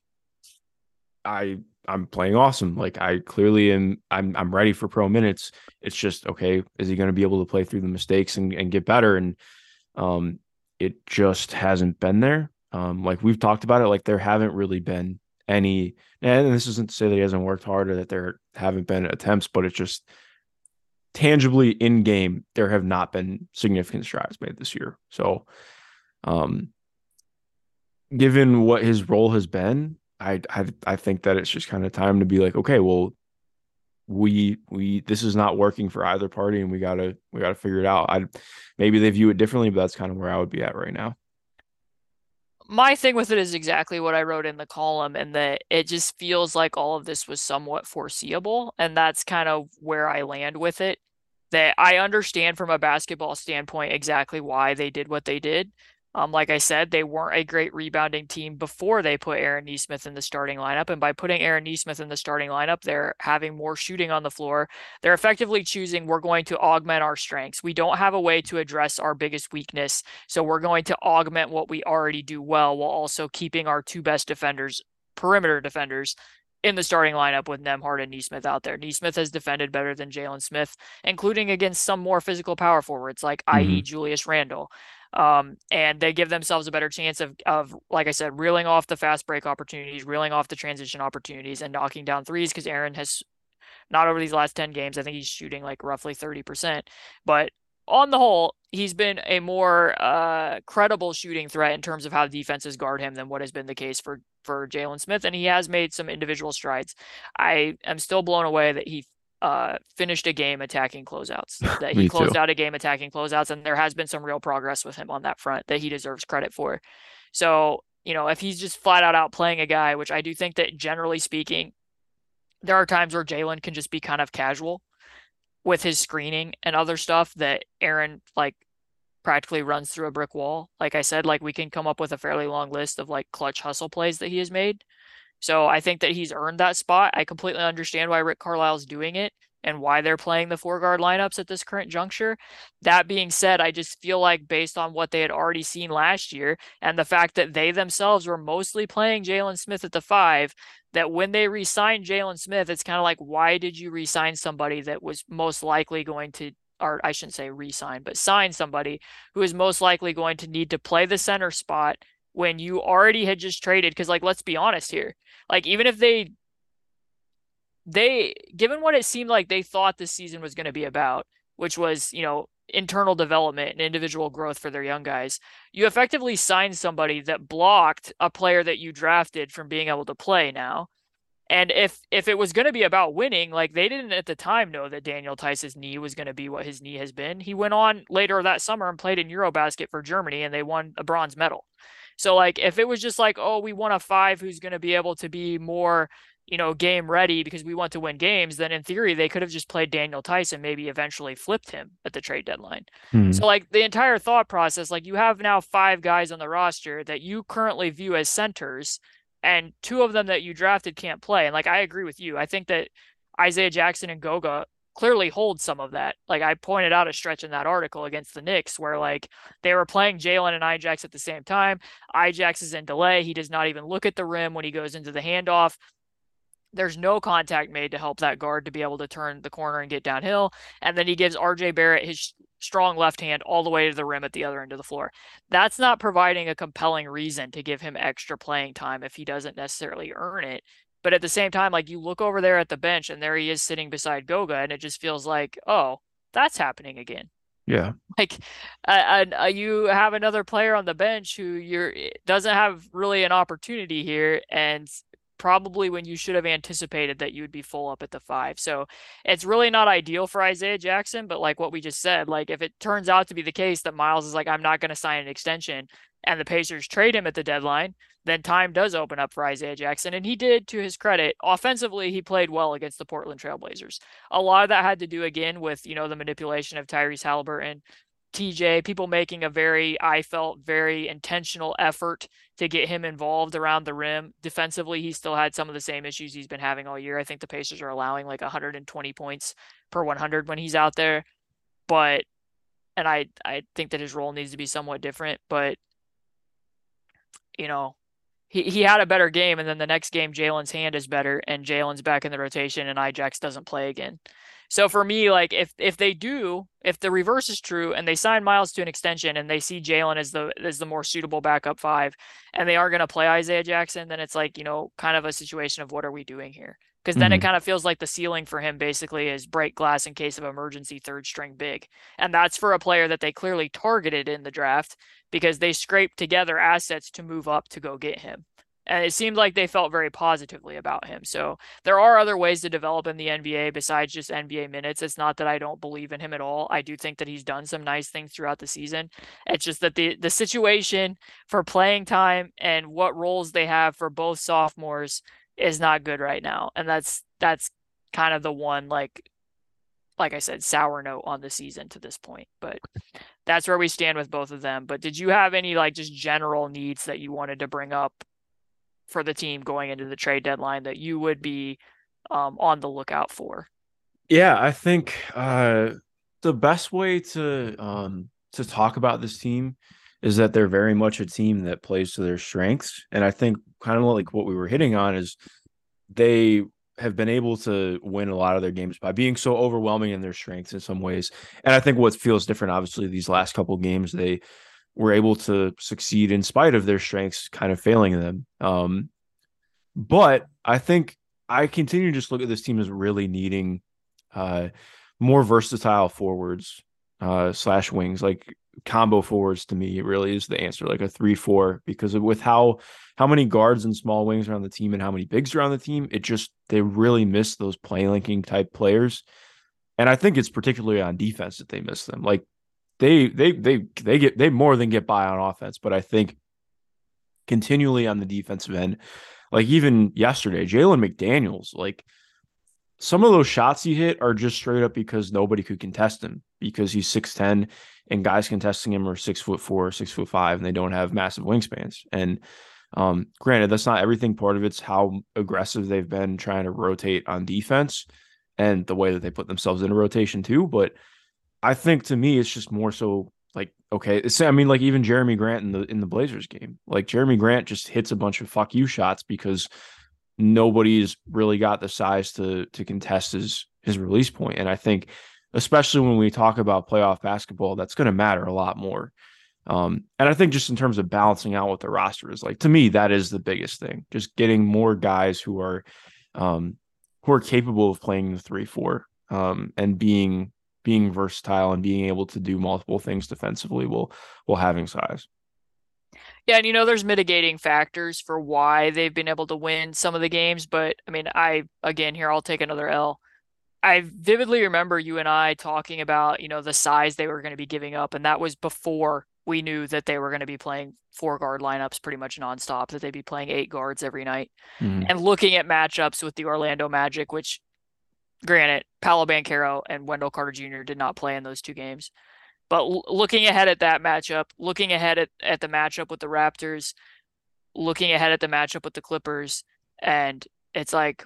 I I'm playing awesome. Like I clearly am I'm I'm ready for pro minutes. It's just okay, is he going to be able to play through the mistakes and, and get better? And um it just hasn't been there. Um like we've talked about it, like there haven't really been any and this isn't to say that he hasn't worked hard or that there haven't been attempts, but it's just tangibly in game, there have not been significant strides made this year. So um given what his role has been, I I I think that it's just kind of time to be like, okay, well, we we this is not working for either party, and we gotta we gotta figure it out. I maybe they view it differently, but that's kind of where I would be at right now. My thing with it is exactly what I wrote in the column, and that it just feels like all of this was somewhat foreseeable, and that's kind of where I land with it. That I understand from a basketball standpoint exactly why they did what they did, Um, like I said, they weren't a great rebounding team before they put Aaron Nesmith in the starting lineup. And by putting Aaron Nesmith in the starting lineup, they're having more shooting on the floor. They're effectively choosing we're going to augment our strengths. We don't have a way to address our biggest weakness. So we're going to augment what we already do well while also keeping our two best defenders, perimeter defenders, in the starting lineup with Nembhard and Nesmith out there. Nesmith has defended better than Jalen Smith, including against some more physical power forwards like mm-hmm. i.e. Julius Randle. Um, and they give themselves a better chance of, of, like I said, reeling off the fast break opportunities, reeling off the transition opportunities, and knocking down threes because Aaron has not over these last 10 games. I think he's shooting like roughly 30%. But on the whole, he's been a more uh, credible shooting threat in terms of how defenses guard him than what has been the case for for Jalen Smith, and he has made some individual strides. I am still blown away that he uh, finished a game attacking closeouts. That he closed too. out a game attacking closeouts, and there has been some real progress with him on that front that he deserves credit for. So you know, if he's just flat out out playing a guy, which I do think that generally speaking, there are times where Jalen can just be kind of casual with his screening and other stuff that Aaron like practically runs through a brick wall. Like I said, like we can come up with a fairly long list of like clutch hustle plays that he has made. So I think that he's earned that spot. I completely understand why Rick Carlisle's doing it and why they're playing the four guard lineups at this current juncture. That being said, I just feel like based on what they had already seen last year and the fact that they themselves were mostly playing Jalen Smith at the five, that when they re-signed Jalen Smith, it's kind of like, why did you re-sign somebody that was most likely going to or I shouldn't say re-sign, but sign somebody who is most likely going to need to play the center spot when you already had just traded because like let's be honest here like even if they they given what it seemed like they thought this season was going to be about which was you know internal development and individual growth for their young guys you effectively signed somebody that blocked a player that you drafted from being able to play now and if if it was going to be about winning, like they didn't at the time know that Daniel Theis's knee was going to be what his knee has been. He went on later that summer and played in Eurobasket for Germany, and they won a bronze medal. So like if it was just like, oh, we want a five who's going to be able to be more, you know, game ready because we want to win games, then in theory they could have just played Daniel Theis, maybe eventually flipped him at the trade deadline. Hmm. So like the entire thought process, like you have now five guys on the roster that you currently view as centers, and two of them that you drafted can't play. And like I agree with you. I think that Isaiah Jackson and Goga clearly hold some of that. Like I pointed out a stretch in that article against the Knicks where like they were playing Jalen and Ijax at the same time. Ijax is in delay. He does not even look at the rim when he goes into the handoff. There's no contact made to help that guard to be able to turn the corner and get downhill. And then he gives RJ Barrett his strong left hand all the way to the rim at the other end of the floor. That's not providing a compelling reason to give him extra playing time if he doesn't necessarily earn it. But at the same time, like you look over there at the bench and there he is sitting beside Goga, and it just feels like, oh, that's happening again. Yeah. Like, uh, uh, you have another player on the bench who you're doesn't have really an opportunity here, and probably when you should have anticipated that you would be full up at the five. So it's really not ideal for Isaiah Jackson. But like what we just said, like if it turns out to be the case that Miles is like, I'm not going to sign an extension, and the Pacers trade him at the deadline, then time does open up for Isaiah Jackson. And he did, to his credit, offensively, he played well against the Portland Trailblazers. A lot of that had to do again with, you know, the manipulation of Tyrese Halliburton, TJ, people making a very, I felt, very intentional effort to get him involved around the rim. Defensively, he still had some of the same issues he's been having all year. I think the Pacers are allowing like 120 points per 100 when he's out there. But, and I, I think that his role needs to be somewhat different. But you know, he, he had a better game, and then the next game, Jalen's hand is better, and Jalen's back in the rotation, and Ijax doesn't play again. So for me, like if if they do, if the reverse is true, and they sign Miles to an extension, and they see Jalen as the as the more suitable backup five, and they are going to play Isaiah Jackson, then it's like you know, kind of a situation of what are we doing here? Because then mm-hmm. it kind of feels like the ceiling for him basically is break glass in case of emergency third string big. And that's for a player that they clearly targeted in the draft because they scraped together assets to move up to go get him. And it seemed like they felt very positively about him. So there are other ways to develop in the NBA besides just NBA minutes. It's not that I don't believe in him at all. I do think that he's done some nice things throughout the season. It's just that the the situation for playing time and what roles they have for both sophomores is not good right now. And that's that's kind of the one like like I said, sour note on the season to this point. But that's where we stand with both of them. But did you have any like just general needs that you wanted to bring up for the team going into the trade deadline that you would be um, on the lookout for? Yeah, I think uh, the best way to um, to talk about this team is that they're very much a team that plays to their strengths, and I think kind of like what we were hitting on is they have been able to win a lot of their games by being so overwhelming in their strengths in some ways. And I think what feels different, obviously, these last couple games, they were able to succeed in spite of their strengths kind of failing them. Um, but I think I continue to just look at this team as really needing uh, more versatile forwards uh, slash wings, like combo forwards. To me, really is the answer, like a three-four, because with how how many guards and small wings are on the team and how many bigs are on the team, it just they really miss those play linking type players. And I think it's particularly on defense that they miss them. Like they they they they get they more than get by on offense, but I think continually on the defensive end, like even yesterday, Jalen McDaniels, like some of those shots he hit are just straight up because nobody could contest him because he's 6'10 and guys contesting him are six foot four, six foot five, and they don't have massive wingspans. And um, granted, that's not everything. Part of it's how aggressive they've been trying to rotate on defense and the way that they put themselves in a rotation too. But I think to me, it's just more so like okay. I mean, like even Jerami Grant in the in the Blazers game, like Jerami Grant just hits a bunch of fuck you shots because nobody's really got the size to to contest his his release point. And I think, especially when we talk about playoff basketball, that's going to matter a lot more. Um, and I think just in terms of balancing out what the roster is like, to me, that is the biggest thing. Just getting more guys who are um, who are capable of playing the three four um, and being being versatile and being able to do multiple things defensively while while having size. Yeah, and you know, there's mitigating factors for why they've been able to win some of the games, but I mean, I again here I'll take another L. I vividly remember you and I talking about, you know, the size they were going to be giving up, and that was before we knew that they were going to be playing four guard lineups pretty much nonstop, that they'd be playing eight guards every night. Mm-hmm. And looking at matchups with the Orlando Magic, which granted, Paolo Banchero and Wendell Carter Jr. did not play in those two games. But l- looking ahead at that matchup, looking ahead at, at the matchup with the Raptors, looking ahead at the matchup with the Clippers, and it's like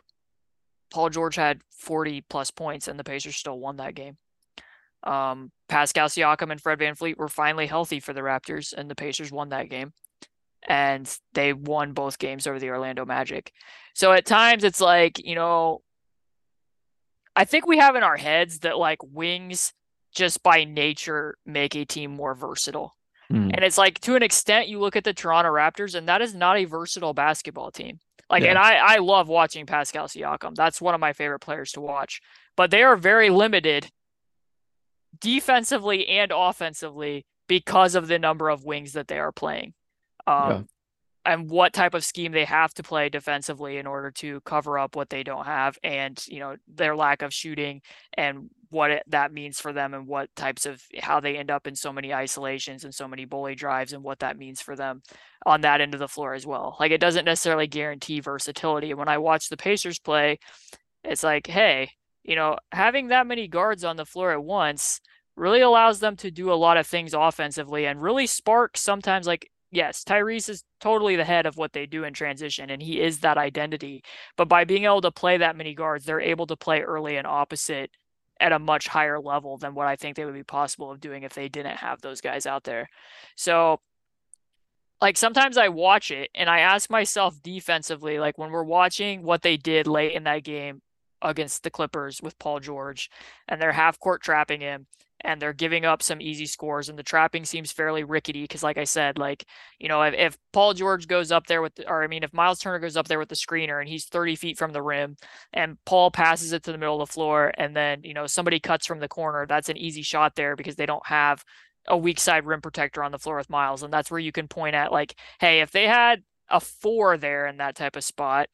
Paul George had 40 plus points and the Pacers still won that game. Um, Pascal Siakam and Fred VanVleet were finally healthy for the Raptors, and the Pacers won that game. And they won both games over the Orlando Magic. So at times it's like, you know, I think we have in our heads that like wings just by nature make a team more versatile. Mm. And it's like to an extent you look at the Toronto Raptors and that is not a versatile basketball team. Like yeah. and I I love watching Pascal Siakam. That's one of my favorite players to watch. But they are very limited defensively and offensively because of the number of wings that they are playing. Um, yeah. And what type of scheme they have to play defensively in order to cover up what they don't have, and you know their lack of shooting, and what it, that means for them, and what types of how they end up in so many isolations and so many bully drives, and what that means for them on that end of the floor as well. Like it doesn't necessarily guarantee versatility. And when I watch the Pacers play, it's like, hey, you know, having that many guards on the floor at once really allows them to do a lot of things offensively and really spark sometimes like yes, Tyrese is totally the head of what they do in transition and he is that identity. But by being able to play that many guards, they're able to play early and opposite at a much higher level than what I think they would be possible of doing if they didn't have those guys out there. So like sometimes I watch it and I ask myself defensively, like when we're watching what they did late in that game against the Clippers with Paul George and they're half court trapping him and they're giving up some easy scores and the trapping seems fairly rickety because like i said like you know if, if paul george goes up there with or i mean if miles turner goes up there with the screener and he's 30 feet from the rim and paul passes it to the middle of the floor and then you know somebody cuts from the corner that's an easy shot there because they don't have a weak side rim protector on the floor with miles and that's where you can point at like hey if they had a four there in that type of spot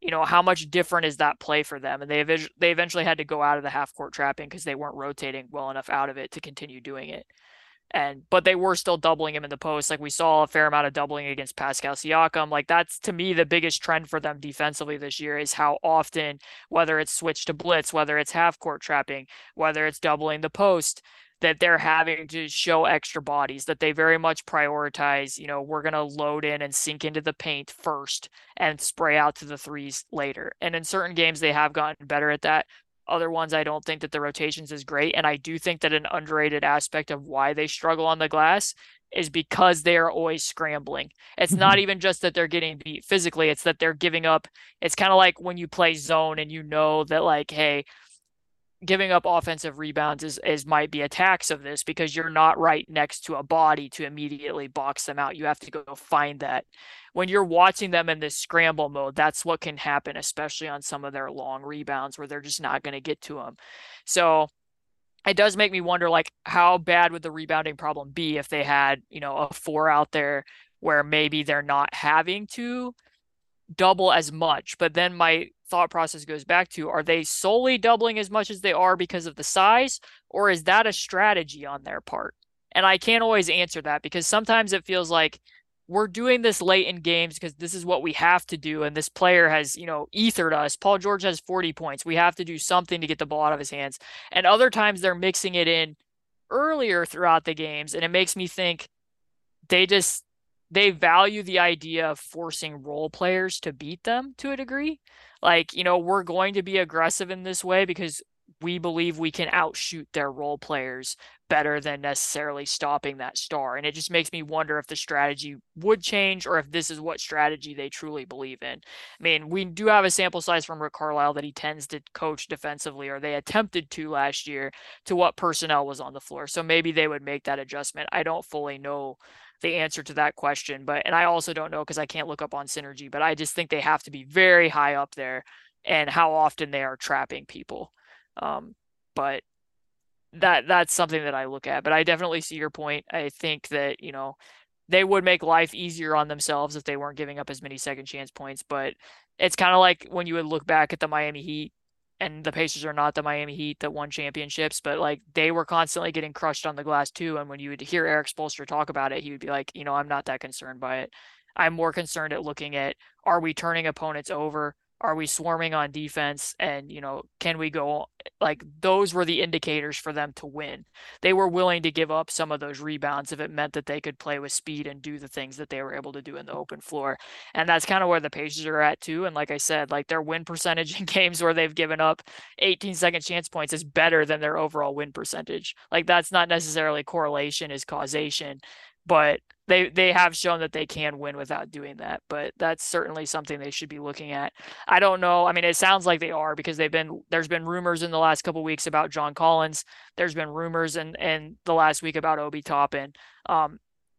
you know how much different is that play for them and they they eventually had to go out of the half court trapping because they weren't rotating well enough out of it to continue doing it And but they were still doubling him in the post. Like we saw a fair amount of doubling against Pascal Siakam. Like that's to me the biggest trend for them defensively this year is how often, whether it's switch to blitz, whether it's half court trapping, whether it's doubling the post, that they're having to show extra bodies, that they very much prioritize, you know, we're going to load in and sink into the paint first and spray out to the threes later. And in certain games, they have gotten better at that. Other ones, I don't think that the rotations is great. And I do think that an underrated aspect of why they struggle on the glass is because they are always scrambling. It's mm-hmm. not even just that they're getting beat physically, it's that they're giving up. It's kind of like when you play zone and you know that, like, hey, giving up offensive rebounds is, is might be a tax of this because you're not right next to a body to immediately box them out. You have to go find that. When you're watching them in this scramble mode, that's what can happen, especially on some of their long rebounds where they're just not going to get to them. So it does make me wonder like how bad would the rebounding problem be if they had, you know, a four out there where maybe they're not having to double as much. But then my thought process goes back to are they solely doubling as much as they are because of the size, or is that a strategy on their part? And I can't always answer that because sometimes it feels like we're doing this late in games because this is what we have to do. And this player has, you know, ethered us. Paul George has 40 points. We have to do something to get the ball out of his hands. And other times they're mixing it in earlier throughout the games. And it makes me think they just they value the idea of forcing role players to beat them to a degree. Like, you know, we're going to be aggressive in this way because we believe we can outshoot their role players better than necessarily stopping that star. And it just makes me wonder if the strategy would change or if this is what strategy they truly believe in. I mean, we do have a sample size from Rick Carlisle that he tends to coach defensively, or they attempted to last year to what personnel was on the floor. So maybe they would make that adjustment. I don't fully know the answer to that question. But and I also don't know because I can't look up on synergy, but I just think they have to be very high up there and how often they are trapping people. Um, but that that's something that I look at. But I definitely see your point. I think that, you know, they would make life easier on themselves if they weren't giving up as many second chance points. But it's kind of like when you would look back at the Miami Heat and the Pacers are not the Miami Heat that won championships, but like they were constantly getting crushed on the glass too. And when you would hear Erik Spoelstra talk about it, he would be like, you know, I'm not that concerned by it. I'm more concerned at looking at are we turning opponents over? Are we swarming on defense? And, you know, can we go like those were the indicators for them to win. They were willing to give up some of those rebounds if it meant that they could play with speed and do the things that they were able to do in the open floor. And that's kind of where the Pacers are at too. And like I said, like their win percentage in games where they've given up 18 second chance points is better than their overall win percentage. Like that's not necessarily correlation is causation, but they they have shown that they can win without doing that but that's certainly something they should be looking at. I don't know i mean it sounds like they are because they've been there's been rumors in the last couple weeks about john collins. There's been rumors in in the last week about obi toppin. Um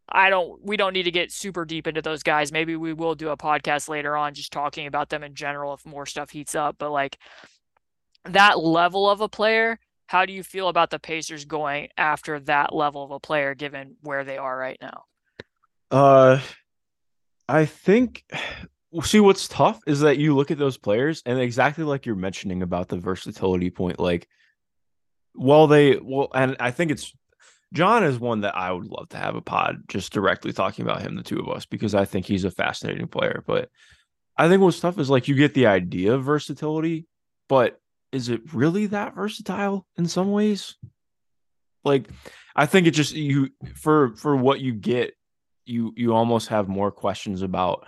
I don't we don't need to get super deep into those guys. Maybe we will do a podcast later on just talking about them in general if more stuff heats up, but like that level of a player, how do you feel about the Pacers going after that level of a player given where they are right now? Uh, I think. See, what's tough is that you look at those players, and exactly like you're mentioning about the versatility point, like, well, they well, and I think it's John is one that I would love to have a pod just directly talking about him, the two of us, because I think he's a fascinating player. But I think what's tough is like you get the idea of versatility, but is it really that versatile in some ways? Like, I think it just you for for what you get you you almost have more questions about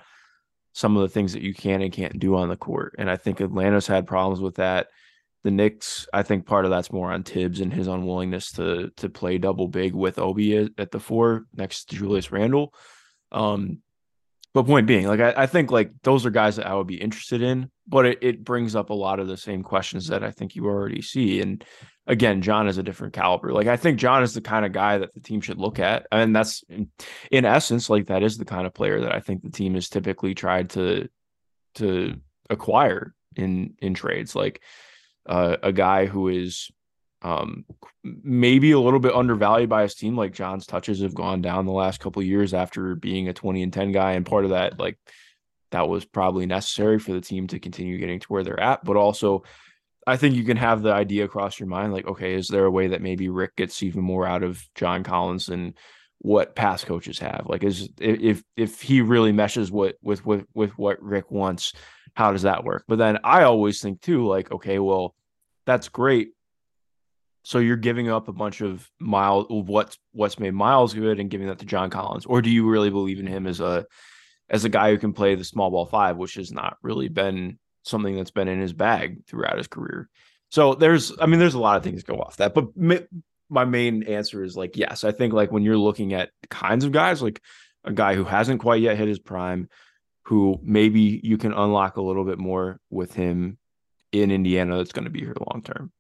some of the things that you can and can't do on the court. And I think Atlanta's had problems with that. The Knicks, I think part of that's more on Thibs and his unwillingness to to play double big with Obi at the four next to Julius Randle. Um, but point being, like I, I think like those are guys that I would be interested in, but it, it brings up a lot of the same questions that I think you already see. And again, John is a different caliber. Like I think John is the kind of guy that the team should look at. And that's in, in essence, like that is the kind of player that I think the team has typically tried to to acquire in in trades. Like uh, a guy who is um maybe a little bit undervalued by his team like john's touches have gone down the last couple years after being a 20 and 10 guy and part of that like that was probably necessary for the team to continue getting to where they're at but also I think you can have the idea across your mind, like, okay, is there a way that maybe Rick gets even more out of John Collins than what past coaches have? Like, is if if he really meshes what with with with what Rick wants, how does that work? But then I always think too, like, okay, well, that's great. So you're giving up a bunch of miles what's what's made Miles good and giving that to John Collins, or do you really believe in him as a as a guy who can play the small ball five, which has not really been something that's been in his bag throughout his career. So there's, I mean, there's a lot of things go off that, but my main answer is like, yes, I think like when you're looking at kinds of guys, like a guy who hasn't quite yet hit his prime, who maybe you can unlock a little bit more with him in Indiana that's going to be here long term.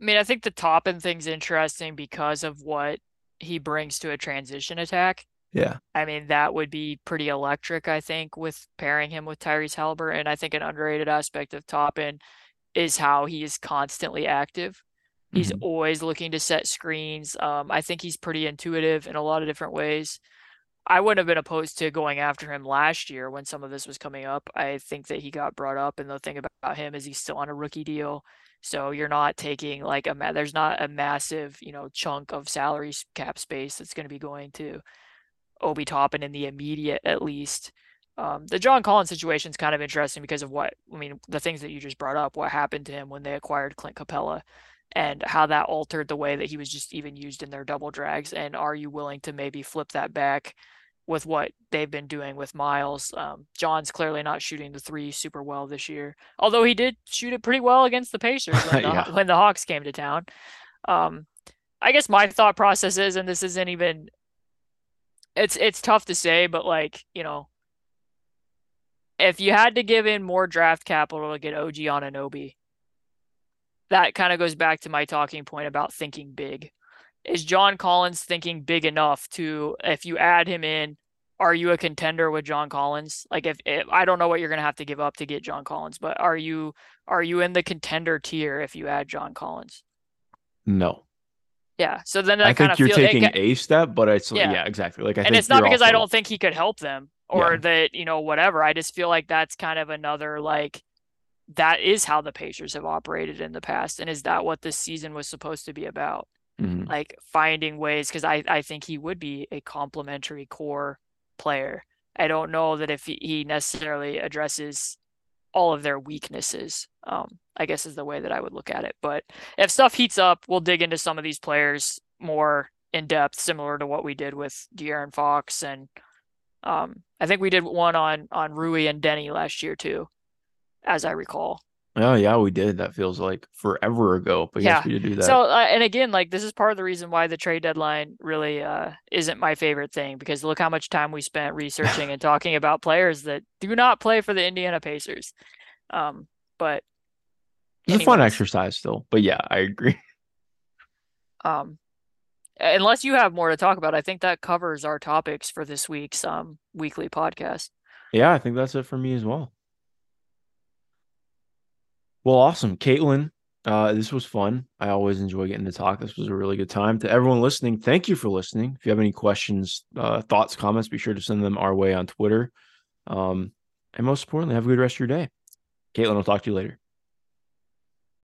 I mean, I think the Toppin thing's interesting because of what he brings to a transition attack. Yeah. I mean, that would be pretty electric, I think, with pairing him with Tyrese Haliburton. And I think an underrated aspect of Toppin is how he is constantly active. He's mm-hmm. always looking to set screens. Um, I think he's pretty intuitive in a lot of different ways. I wouldn't have been opposed to going after him last year when some of this was coming up. I think that he got brought up, and the thing about him is he's still on a rookie deal. So you're not taking like a there's not a massive you know chunk of salary cap space that's going to be going to Obi Toppin in the immediate, at least. Um, the John Collins situation is kind of interesting because of what I mean, the things that you just brought up, what happened to him when they acquired Clint Capela and how that altered the way that he was just even used in their double drags. And are you willing to maybe flip that back with what they've been doing with Miles? Um, John's clearly not shooting the three super well this year, although he did shoot it pretty well against the Pacers when the, yeah. when the Hawks came to town. Um, I guess my thought process is, and this isn't even it's it's tough to say, but like, you know, if you had to give in more draft capital to get OG Anunoby, that kind of goes back to my talking point about thinking big. Is John Collins thinking big enough to if you add him in, are you a contender with John Collins? Like if, if I don't know what you're going to have to give up to get John Collins, but are you are you in the contender tier if you add John Collins? No. Yeah. So then I think you're feel, taking a step, but it's yeah, yeah exactly. Like I and it's not because also... I don't think he could help them or yeah. that you know whatever. I just feel like that's kind of another like that is how the Pacers have operated in the past, and is that what this season was supposed to be about? Mm-hmm. Like finding ways because I I think he would be a complementary core player. I don't know that if he necessarily addresses all of their weaknesses. Um, I guess is the way that I would look at it. But if stuff heats up, we'll dig into some of these players more in depth, similar to what we did with De'Aaron Fox and um, I think we did one on on Rui and Deni last year too, as I recall. Oh yeah, we did. That feels like forever ago, but yeah. yes, we did do that. So, uh, and again, like this is part of the reason why the trade deadline really uh, isn't my favorite thing because look how much time we spent researching and talking about players that do not play for the Indiana Pacers. Um, but it's a fun exercise still. But yeah, I agree. Um, unless you have more to talk about, I think that covers our topics for this week's um weekly podcast. Yeah, I think that's it for me as well. Well, awesome. Caitlin, uh, this was fun. I always enjoy getting to talk. This was a really good time. To everyone listening, thank you for listening. If you have any questions, uh, thoughts, comments, be sure to send them our way on Twitter. Um, and most importantly, have a good rest of your day. Caitlin, I'll talk to you later.